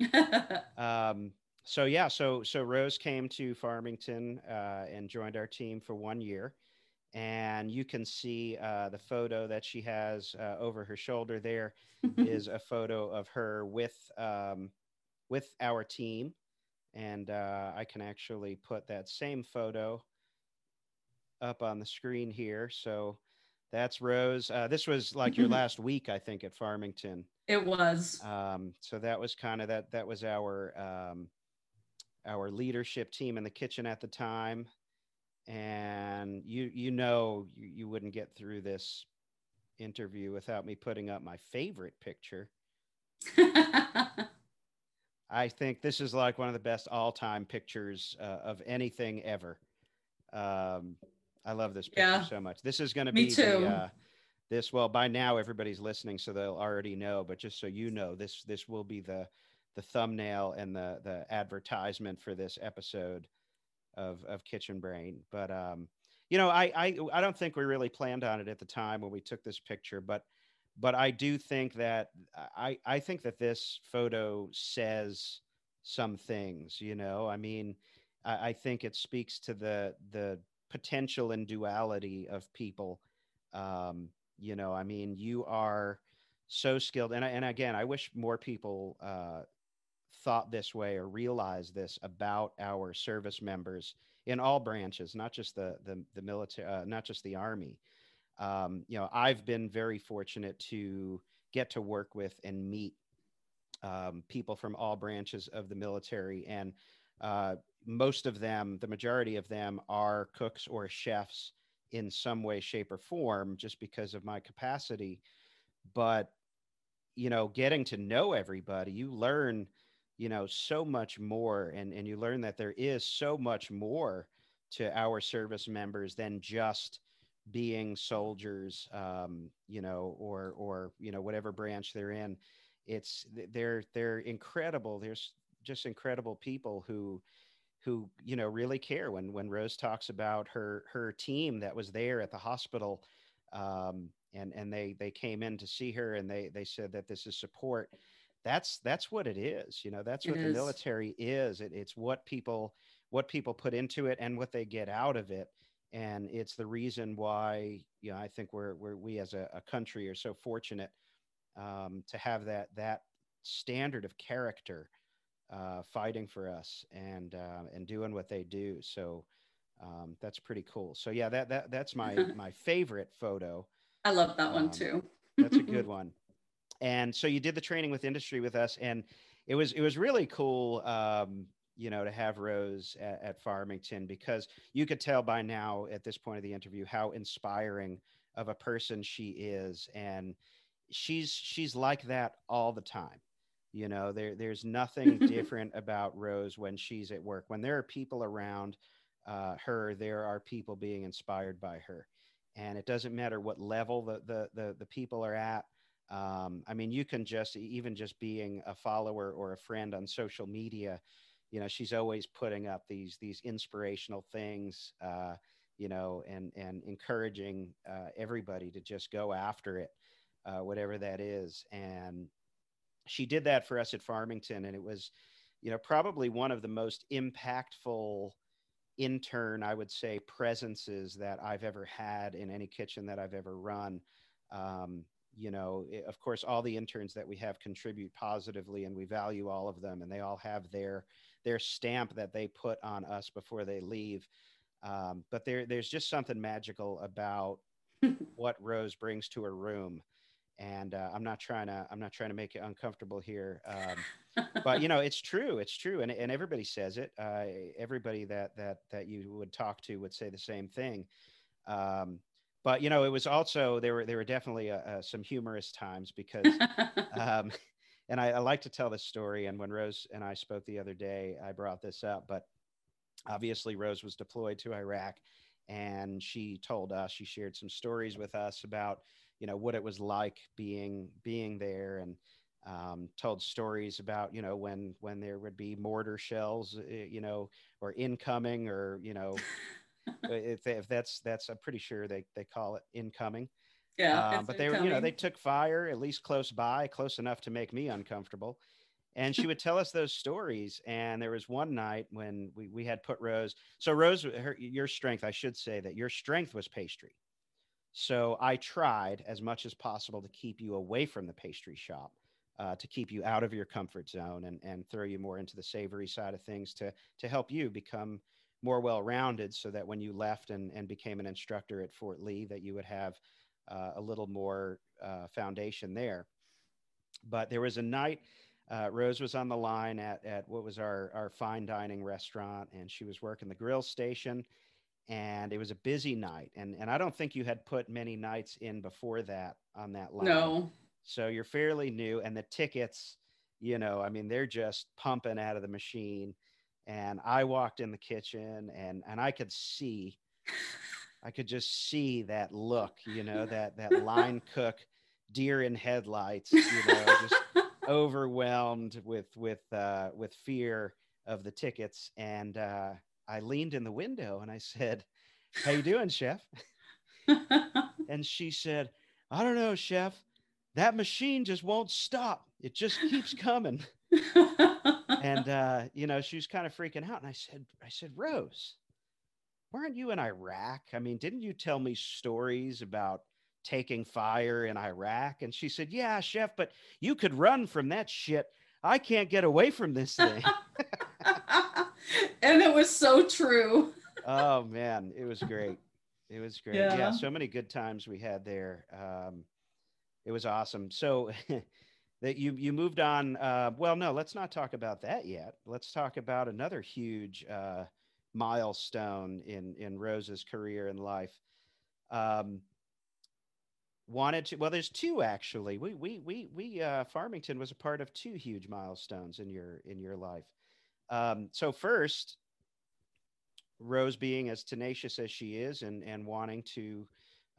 um, so yeah, so so Rose came to Farmington uh, and joined our team for one year, and you can see uh, the photo that she has uh, over her shoulder. There is a photo of her with um, with our team, and uh, I can actually put that same photo up on the screen here. So that's Rose. Uh, this was like your last week, I think, at Farmington. it was. Um, so that was kind of that. That was our um, our leadership team in the kitchen at the time, and you you know you, you wouldn't get through this interview without me putting up my favorite picture. I think this is like one of the best all time pictures uh, of anything ever. Um, I love this picture Yeah. so much. This is going to be too. the. Uh, this well by now everybody's listening so they'll already know but just so you know this this will be the the thumbnail and the the advertisement for this episode of of kitchen brain but um you know I, I i don't think we really planned on it at the time when we took this picture but but i do think that i i think that this photo says some things you know i mean i, I think it speaks to the the potential and duality of people. Um you know i mean you are so skilled and, and again i wish more people uh, thought this way or realized this about our service members in all branches not just the the, the military uh, not just the army. Um, you know i've been very fortunate to get to work with and meet um, people from all branches of the military and uh, most of them the majority of them are cooks or chefs in some way shape or form just because of my capacity. But you know getting to know everybody you learn you know so much more and and you learn that there is so much more to our service members than just being soldiers um you know or or you know whatever branch they're in. It's they're they're incredible. There's just incredible people who who you know really care when when Rose talks about her her team that was there at the hospital um, and and they they came in to see her and they they said that this is support. That's that's what it is you know that's It what the is. military is. It, it's what people what people put into it and what they get out of it. And it's the reason why you know I think we're we're we as a, a country are so fortunate um, to have that that standard of character uh, fighting for us and uh, and doing what they do. So um, that's pretty cool. So yeah, that that that's my my favorite photo. I love that one Um, too. That's a good one. And so you did the training with industry with us, and it was it was really cool. Um, you know, to have Rose at, at Farmington because you could tell by now at this point of the interview how inspiring of a person she is, and she's she's like that all the time. You know, there there's nothing different about Rose when she's at work. When there are people around uh, her, there are people being inspired by her, and it doesn't matter what level the the the, the people are at. Um, I mean, you can just even just being a follower or a friend on social media, you know, she's always putting up these these inspirational things. Uh, you know, and and encouraging uh, everybody to just go after it, uh, whatever that is. And she did that for us at Farmington, and it was, you know, probably one of the most impactful intern, I would say, presences that I've ever had in any kitchen that I've ever run. Um, you know, it, of course, all the interns that we have contribute positively, and we value all of them, and they all have their their stamp that they put on us before they leave. Um, but there, there's just something magical about what Rose brings to a room, and uh, I'm not trying to I'm not trying to make it uncomfortable here. Um, but you know, it's true, it's true, and and everybody says it. Uh, everybody that that that you would talk to would say the same thing. Um, but you know, it was also there were there were definitely uh, uh some humorous times because, um, and I, I, like to tell this story. And when Rose and I spoke the other day, I brought this up. But obviously, Rose was deployed to Iraq, and she told us she shared some stories with us about you know what it was like being being there and um, told stories about you know when when there would be mortar shells eh, you know or incoming or you know if, if that's that's I'm pretty sure they they call it incoming. Yeah, um, but they were you know they took fire at least close by, close enough to make me uncomfortable. And she would tell us those stories. And there was one night when we, we had put Rose. So Rose, her, your strength, I should say that your strength was pastry. So I tried as much as possible to keep you away from the pastry shop, uh, to keep you out of your comfort zone and, and throw you more into the savory side of things to, to help you become more well-rounded so that when you left and, and became an instructor at Fort Lee that you would have uh, a little more uh, foundation there. But there was a night, uh, Rose was on the line at, at what was our, our fine dining restaurant and she was working the grill station and it was a busy night. And, and I don't think you had put many nights in before that on that line. No. So you're fairly new and the tickets, you know, I mean, they're just pumping out of the machine and I walked in the kitchen and and I could see I could just see that look, you know, that that line cook deer in headlights, you know, just overwhelmed with with uh with fear of the tickets and uh I leaned in the window and I said, "How you doing, chef?" and she said, "I don't know, chef. That machine just won't stop. It just keeps coming." and uh, you know, she was kind of freaking out. And I said, I said, Rose, weren't you in Iraq? I mean, didn't you tell me stories about taking fire in Iraq? And she said, Yeah, chef, but you could run from that shit. I can't get away from this thing. and it was so true. oh man, it was great. It was great. Yeah. yeah, so many good times we had there. Um, it was awesome. So that you you moved on. Uh, well, no, let's not talk about that yet. Let's talk about another huge uh, milestone in in Rose's career and life. Um, wanted to well there's two actually we we we we uh farmington was a part of two huge milestones in your in your life um so first rose being as tenacious as she is and and wanting to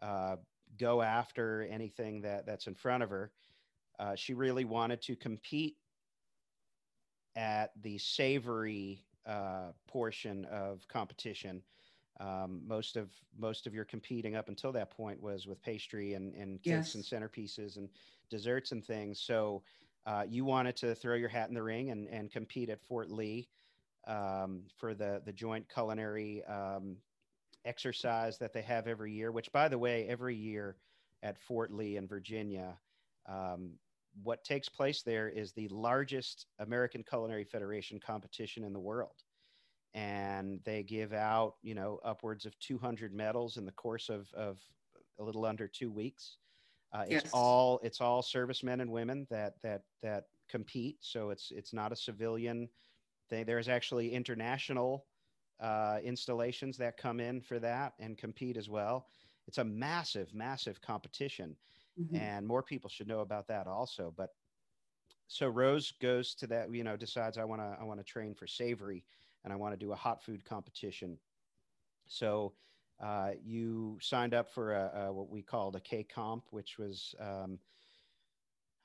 uh go after anything that that's in front of her uh, she really wanted to compete at the savory uh, portion of competition. Um, most of most of your competing up until that point was with pastry and, and cakes yes. and centerpieces and desserts and things. So uh, you wanted to throw your hat in the ring and, and compete at Fort Lee um, for the the joint culinary um, exercise that they have every year. Which, by the way, every year at Fort Lee in Virginia, um, what takes place there is the largest American Culinary Federation competition in the world. And they give out, you know, upwards of 200 medals in the course of, of a little under two weeks. Uh, it's yes. all it's all servicemen and women that that that compete. So it's it's not a civilian thing. There's actually international uh, installations that come in for that and compete as well. It's a massive, massive competition mm-hmm. and more people should know about that also. But so Rose goes to that, you know, decides I want to I want to train for savory, and I want to do a hot food competition. So uh, you signed up for a, a, what we called a K comp, which was um,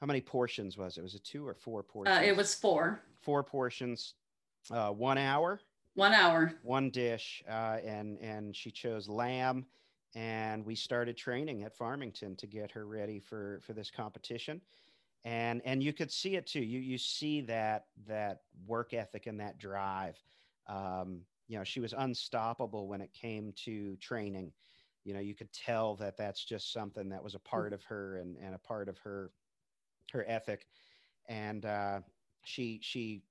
how many portions was it? Was it two or four portions? Uh, it was four. Four portions, uh, one hour. One hour. One dish, uh, and and she chose lamb, and we started training at Farmington to get her ready for for this competition, and and you could see it too. You you see that that work ethic and that drive. Um, you know, she was unstoppable when it came to training. You know, you could tell that that's just something that was a part of her and and a part of her her ethic, and uh, she she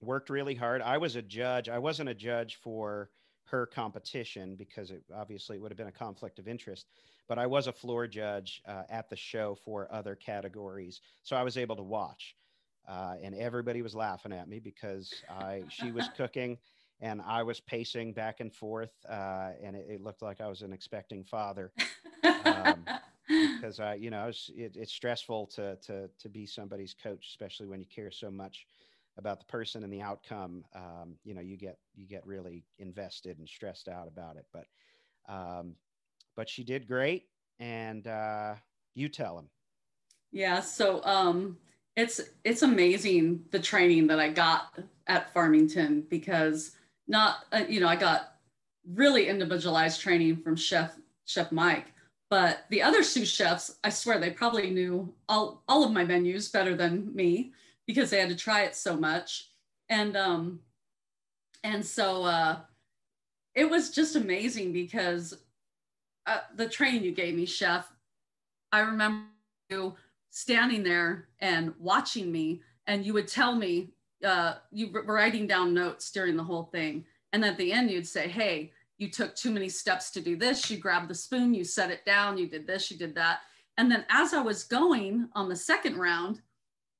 worked really hard. I was a judge. I wasn't a judge for her competition because it obviously would have been a conflict of interest. But I was a floor judge uh, at the show for other categories, so I was able to watch, uh, and everybody was laughing at me because I she was cooking and I was pacing back and forth, uh, and it, it, looked like I was an expecting father. Um, because I, you know, was, it, it's stressful to to to be somebody's coach, especially when you care so much about the person and the outcome. Um, you know, you get you get really invested and stressed out about it. But um, but she did great, and uh, you tell him. Yeah. So um, it's it's amazing the training that I got at Farmington because not uh, you know I got really individualized training from Chef Chef Mike but the other sous chefs, I swear they probably knew all, all of my menus better than me because they had to try it so much. And um, and so uh, it was just amazing because uh, the training you gave me, chef, I remember you standing there and watching me, and you would tell me uh, you were writing down notes during the whole thing, and at the end you'd say, "Hey, you took too many steps to do this. You grabbed the spoon, you set it down, you did this, you did that. And then as I was going on the second round,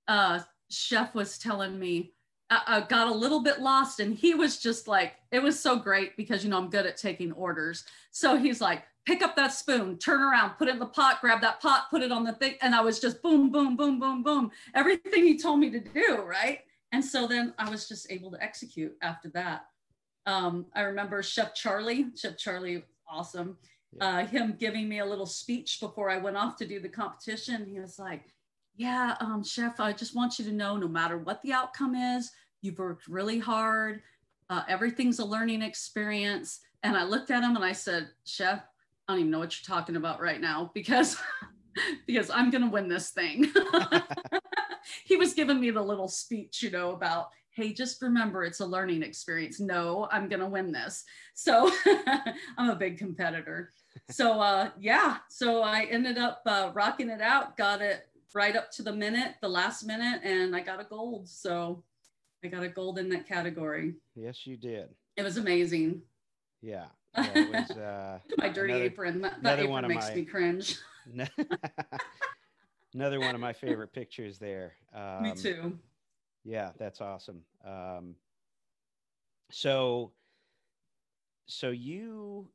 uh, chef was telling me, I, I got a little bit lost and he was just like, it was so great because, you know, I'm good at taking orders. So he's like, pick up that spoon, turn around, put it in the pot, grab that pot, put it on the thing. And I was just boom, boom, boom, boom, boom, everything he told me to do. Right. And so then I was just able to execute after that. Um, I remember Chef Charlie, Chef Charlie, awesome. Uh, him giving me a little speech before I went off to do the competition. He was like, Yeah, um, Chef, I just want you to know no matter what the outcome is, you've worked really hard. Uh, everything's a learning experience. And I looked at him and I said, Chef, I don't even know what you're talking about right now because because I'm going to win this thing. he was giving me the little speech, you know, about hey, just remember it's a learning experience. No, I'm going to win this. So I'm a big competitor. So uh, yeah, so I ended up uh, rocking it out, got it right up to the minute, the last minute, and I got a gold. So I got a gold in that category. Yes, you did. It was amazing. Yeah. it was, uh, my dirty another, apron. That, that apron makes my, me cringe. another one of my favorite pictures there. Um, me too. Yeah, that's awesome. Um, so, so you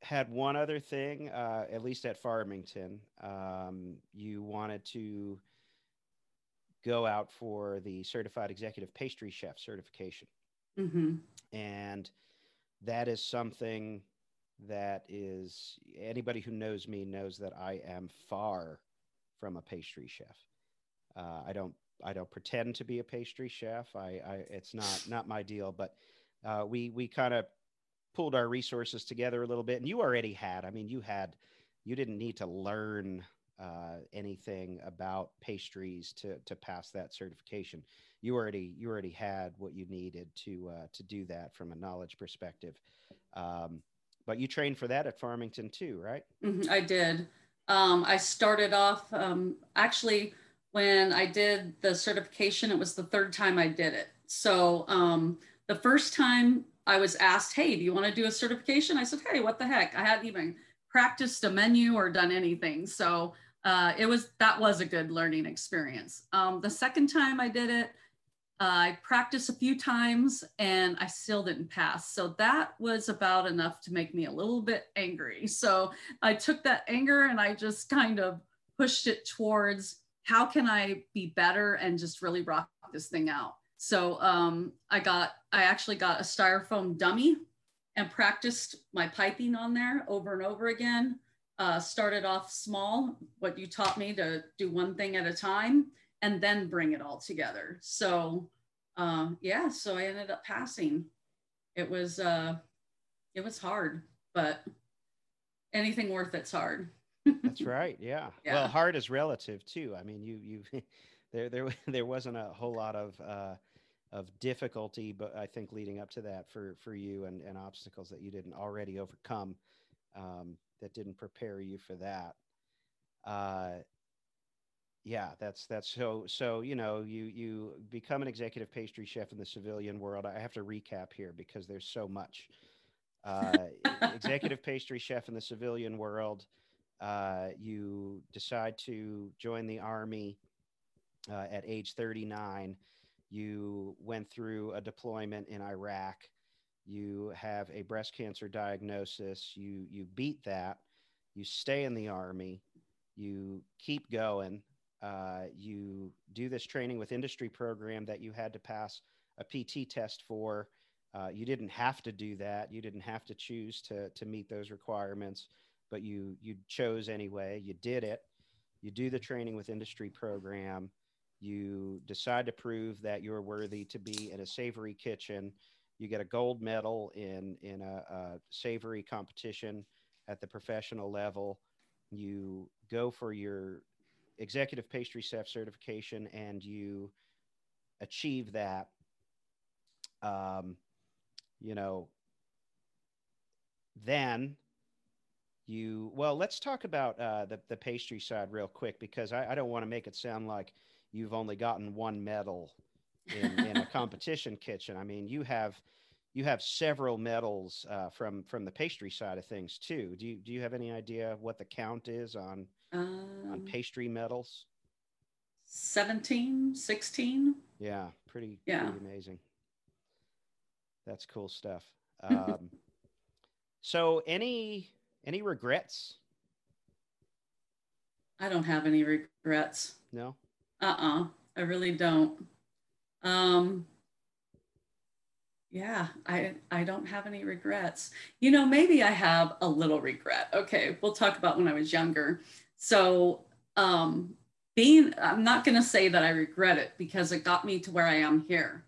had one other thing, uh, at least at Farmington. Um, you wanted to go out for the certified executive pastry chef certification. Mm-hmm. And that is something that is anybody who knows me knows that I am far from a pastry chef. Uh, I don't I don't pretend to be a pastry chef. I, I it's not not my deal, but uh, we we kind of pulled our resources together a little bit. And you already had, I mean, you had, you didn't need to learn uh, anything about pastries to to pass that certification. You already you already had what you needed to uh, to do that from a knowledge perspective. Um, but you trained for that at Farmington too, right? Mm-hmm, I did. Um, I started off um, actually when I did the certification, it was the third time I did it. So um, the first time I was asked, Hey, do you want to do a certification? I said, Hey, what the heck? I hadn't even practiced a menu or done anything. So uh, it was that was a good learning experience. Um, the second time I did it, I practiced a few times and I still didn't pass. So that was about enough to make me a little bit angry. So I took that anger and I just kind of pushed it towards how can I be better and just really rock this thing out? So um, I got, I actually got a styrofoam dummy and practiced my piping on there over and over again. Uh, started off small, what you taught me to do one thing at a time and then bring it all together. So um, yeah, so I ended up passing. it was uh, it was hard, but anything worth it's hard. That's right. Yeah. yeah. Well, hard is relative too. I mean, you you there there there wasn't a whole lot of uh, of difficulty, but I think leading up to that for for you and, and obstacles that you didn't already overcome um, that didn't prepare you for that. Uh, yeah, that's that's so so you know you you become an executive pastry chef in the civilian world. I have to recap here because there's so much. Uh, executive pastry chef in the civilian world. Uh, you decide to join the army uh, at age 39 you went through a deployment in Iraq, you have a breast cancer diagnosis, you you beat that, you stay in the army, you keep going, uh, you do this training with industry program that you had to pass a PT test for. Uh, you didn't have to do that. You didn't have to choose to to meet those requirements, but you you chose anyway. You did it. You do the training with industry program you decide to prove that you're worthy to be in a savory kitchen. You get a gold medal in in a, a savory competition at the professional level. You go for your executive pastry chef certification and you achieve that. Um, you know, then you well let's talk about uh, the, the pastry side real quick because I, I don't want to make it sound like you've only gotten one medal in, in a competition kitchen. I mean, you have you have several medals uh, from from the pastry side of things too. Do you do you have any idea what the count is on um, on pastry medals? 17, 16. Yeah, pretty, yeah. pretty amazing. That's cool stuff. Um, so any any regrets? I don't have any regrets. No uh-uh i really don't um yeah i i don't have any regrets you know maybe i have a little regret okay we'll talk about when i was younger so um being i'm not going to say that i regret it because it got me to where i am here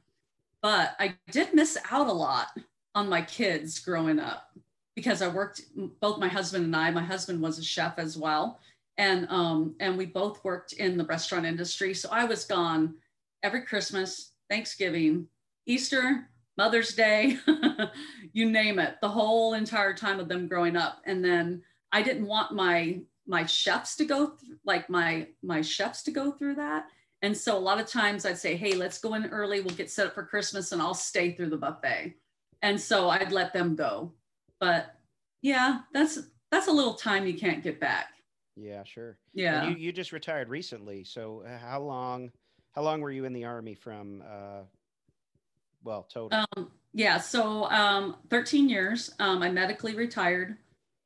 but i did miss out a lot on my kids growing up because i worked both my husband and i my husband was a chef as well and um, and we both worked in the restaurant industry. So I was gone every Christmas, Thanksgiving, Easter, Mother's Day, you name it, the whole entire time of them growing up. And then I didn't want my my chefs to go through, like my my chefs to go through that. And so a lot of times I'd say, hey, let's go in early. We'll get set up for Christmas and I'll stay through the buffet. And so I'd let them go. But yeah, that's that's a little time you can't get back. Yeah, sure. Yeah. And you, you just retired recently. So uh, how long how long were you in the army from uh well total? Um, yeah, so um 13 years. Um I medically retired.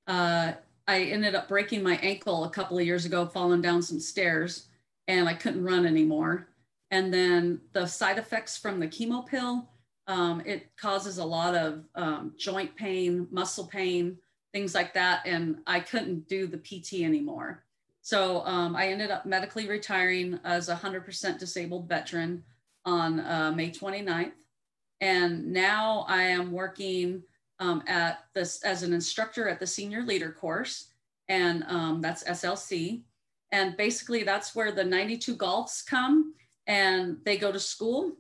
Uh I ended up breaking my ankle a couple of years ago falling down some stairs and I couldn't run anymore. And then the side effects from the chemo pill um, it causes a lot of um, joint pain, muscle pain, things like that. And I couldn't do the PT anymore. So um, I ended up medically retiring as a 100% disabled veteran on uh, May 29th. And now I am working um, at this as an instructor at the senior leader course, and um, that's SLC. And basically, that's where the 92 Golfs come and they go to school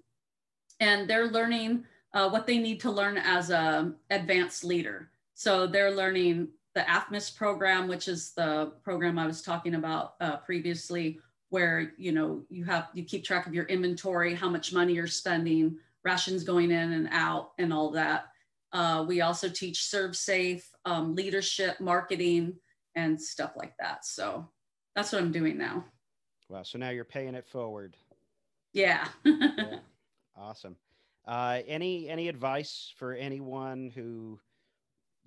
and they're learning uh, what they need to learn as a advanced leader. So they're learning the AFMIS program, which is the program I was talking about uh, previously, where you know you have you keep track of your inventory, how much money you're spending, rations going in and out, and all that. Uh, we also teach ServSafe, um, leadership, marketing, and stuff like that. So that's what I'm doing now. Wow. So now you're paying it forward. Yeah. yeah. Awesome. Uh, any any advice for anyone who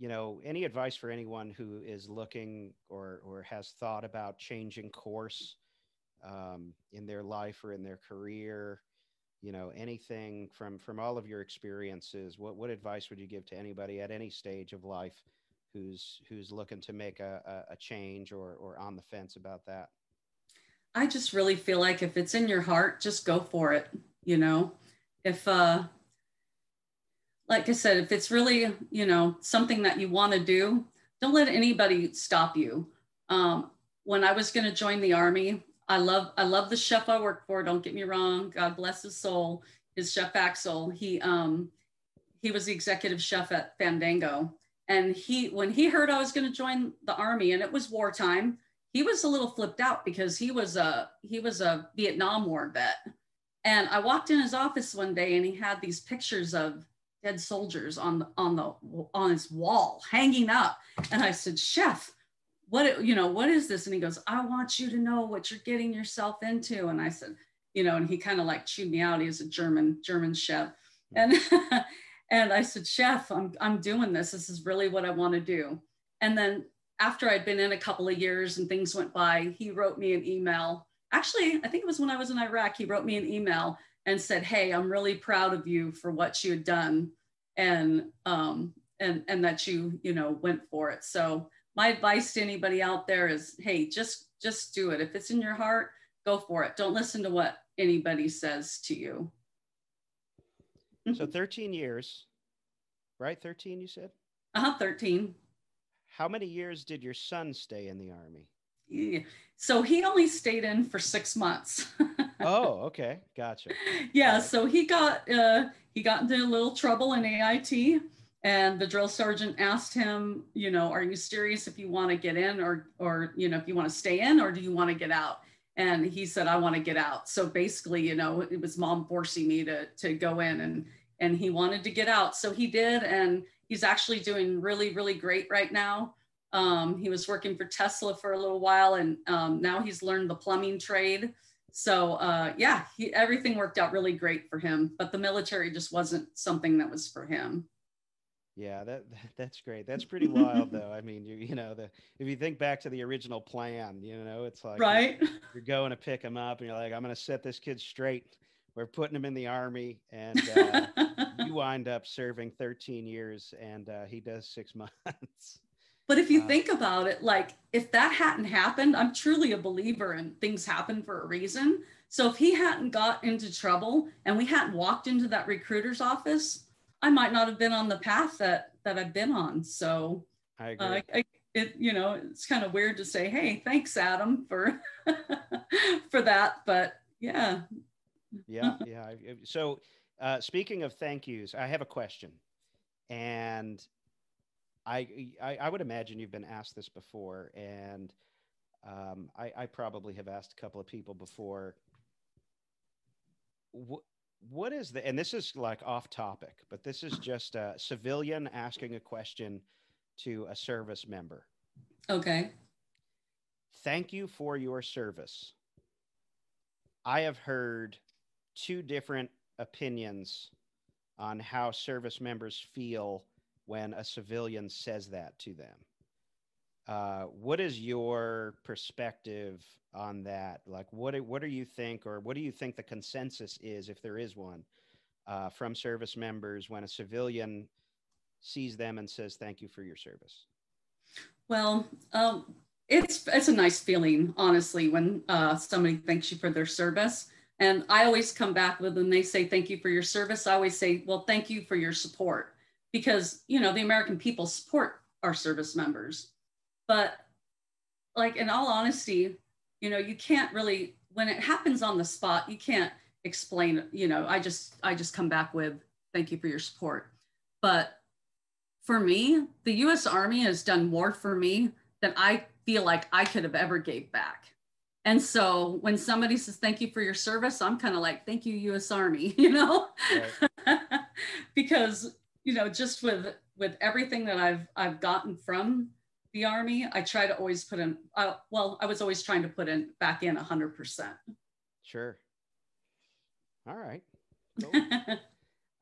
you know, any advice for anyone who is looking or or has thought about changing course um, in their life or in their career? You know, anything from from all of your experiences. What what advice would you give to anybody at any stage of life who's who's looking to make a, a, change or or on the fence about that? I just really feel like if it's in your heart, just go for it. You know, if uh, like I said, if it's really, you know, something that you want to do, don't let anybody stop you. Um, when I was going to join the army, I love I love the chef I work for. Don't get me wrong. God bless his soul. His chef Axel. He um he was the executive chef at Fandango, and he when he heard I was going to join the army, and it was wartime, he was a little flipped out because he was a he was a Vietnam War vet. And I walked in his office one day, and he had these pictures of dead soldiers on the on the on his wall hanging up and i said chef what you know what is this? And he goes i want you to know what you're getting yourself into. And i said you know and he kind of like chewed me out. He's a german german chef. And and i said chef i'm i'm doing this. This is really what i want to do. And then after i'd been in a couple of years and things went by he wrote me an email. Actually i think it was when i was in iraq he wrote me an email and said, "Hey, I'm really proud of you for what you had done, and um, and and that you you know went for it." So my advice to anybody out there is, "Hey, just just do it. If it's in your heart, go for it. Don't listen to what anybody says to you." so 13 years, right? 13, you said. Uh huh. 13. How many years did your son stay in the army? Yeah. So he only stayed in for six months. oh, okay, gotcha. Yeah, so he got uh, he got into a little trouble in AIT, and the drill sergeant asked him, you know, are you serious if you want to get in, or or you know, if you want to stay in, or do you want to get out? And he said, I want to get out. So basically, you know, it was mom forcing me to to go in, and and he wanted to get out, so he did, and he's actually doing really really great right now. Um, he was working for Tesla for a little while, and um, now he's learned the plumbing trade so uh, yeah, he, everything worked out really great for him, but the military just wasn't something that was for him. Yeah, that that's great. That's pretty wild, though. I mean, you you know, the if you think back to the original plan, you know, it's like right. You're, you're going to pick him up, and you're like, I'm going to set this kid straight. We're putting him in the army, and uh, you wind up serving 13 years, and uh, he does six months. But if you uh, think about it, like if that hadn't happened, I'm truly a believer in things happen for a reason. So if he hadn't got into trouble and we hadn't walked into that recruiter's office, I might not have been on the path that that I've been on. So I agree. Uh, I, it you know it's kind of weird to say, hey, thanks Adam for for that, but yeah. yeah, yeah. So uh, speaking of thank yous, I have a question, and I, I, I would imagine you've been asked this before, and um, I, I probably have asked a couple of people before. What what is the and this is like off topic, but this is just a civilian asking a question to a service member. Okay. Thank you for your service. I have heard two different opinions on how service members feel when a civilian says that to them. Uh, what is your perspective on that? Like, what what do you think, or what do you think the consensus is, if there is one, uh, from service members when a civilian sees them and says, "Thank you for your service"? Well, um, it's it's a nice feeling, honestly, when uh, somebody thanks you for their service. And I always come back with when they say thank you for your service. I always say, well, thank you for your support because you know the american people support our service members but like in all honesty you know you can't really when it happens on the spot you can't explain you know i just i just come back with thank you for your support. But for me the us army has done more for me than i feel like i could have ever gave back. And so when somebody says thank you for your service i'm kind of like thank you us army you know? Right. because you know, just with with everything that I've I've gotten from the army, I try to always put in. Uh, well, I was always trying to put in back in a hundred percent. Sure. All right. Cool.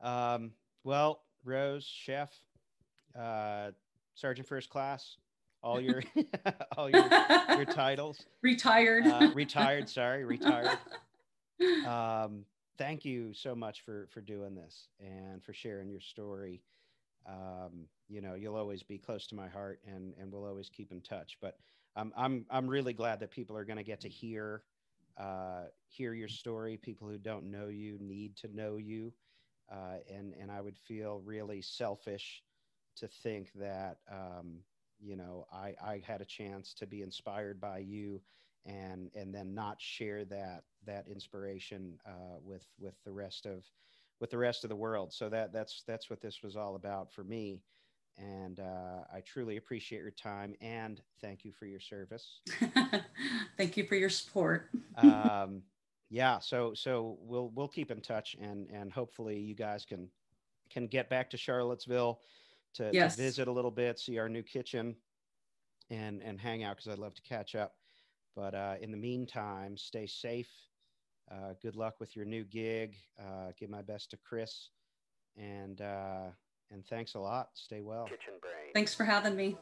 um, well, Rose, chef, uh, sergeant first class, all your all your your titles. Retired. Uh, retired. Sorry, retired. Um, thank you so much for for doing this and for sharing your story. Um, you know, you'll always be close to my heart, and and we'll always keep in touch. But um, I'm I'm really glad that people are going to get to hear uh, hear your story. People who don't know you need to know you. uh, and and I would feel really selfish to think that um, you know I, I had a chance to be inspired by you and and then not share that that inspiration uh, with with the rest of with the rest of the world so that that's that's what this was all about for me and uh, I truly appreciate your time and thank you for your service. thank you for your support. um, yeah, so so we'll we'll keep in touch and and hopefully you guys can can get back to Charlottesville to, yes. to visit a little bit, see our new kitchen, and and hang out because I'd love to catch up. But uh, in the meantime, stay safe. Uh, good luck with your new gig. Uh, give my best to Chris, and uh, and thanks a lot. Stay well. Thanks for having me.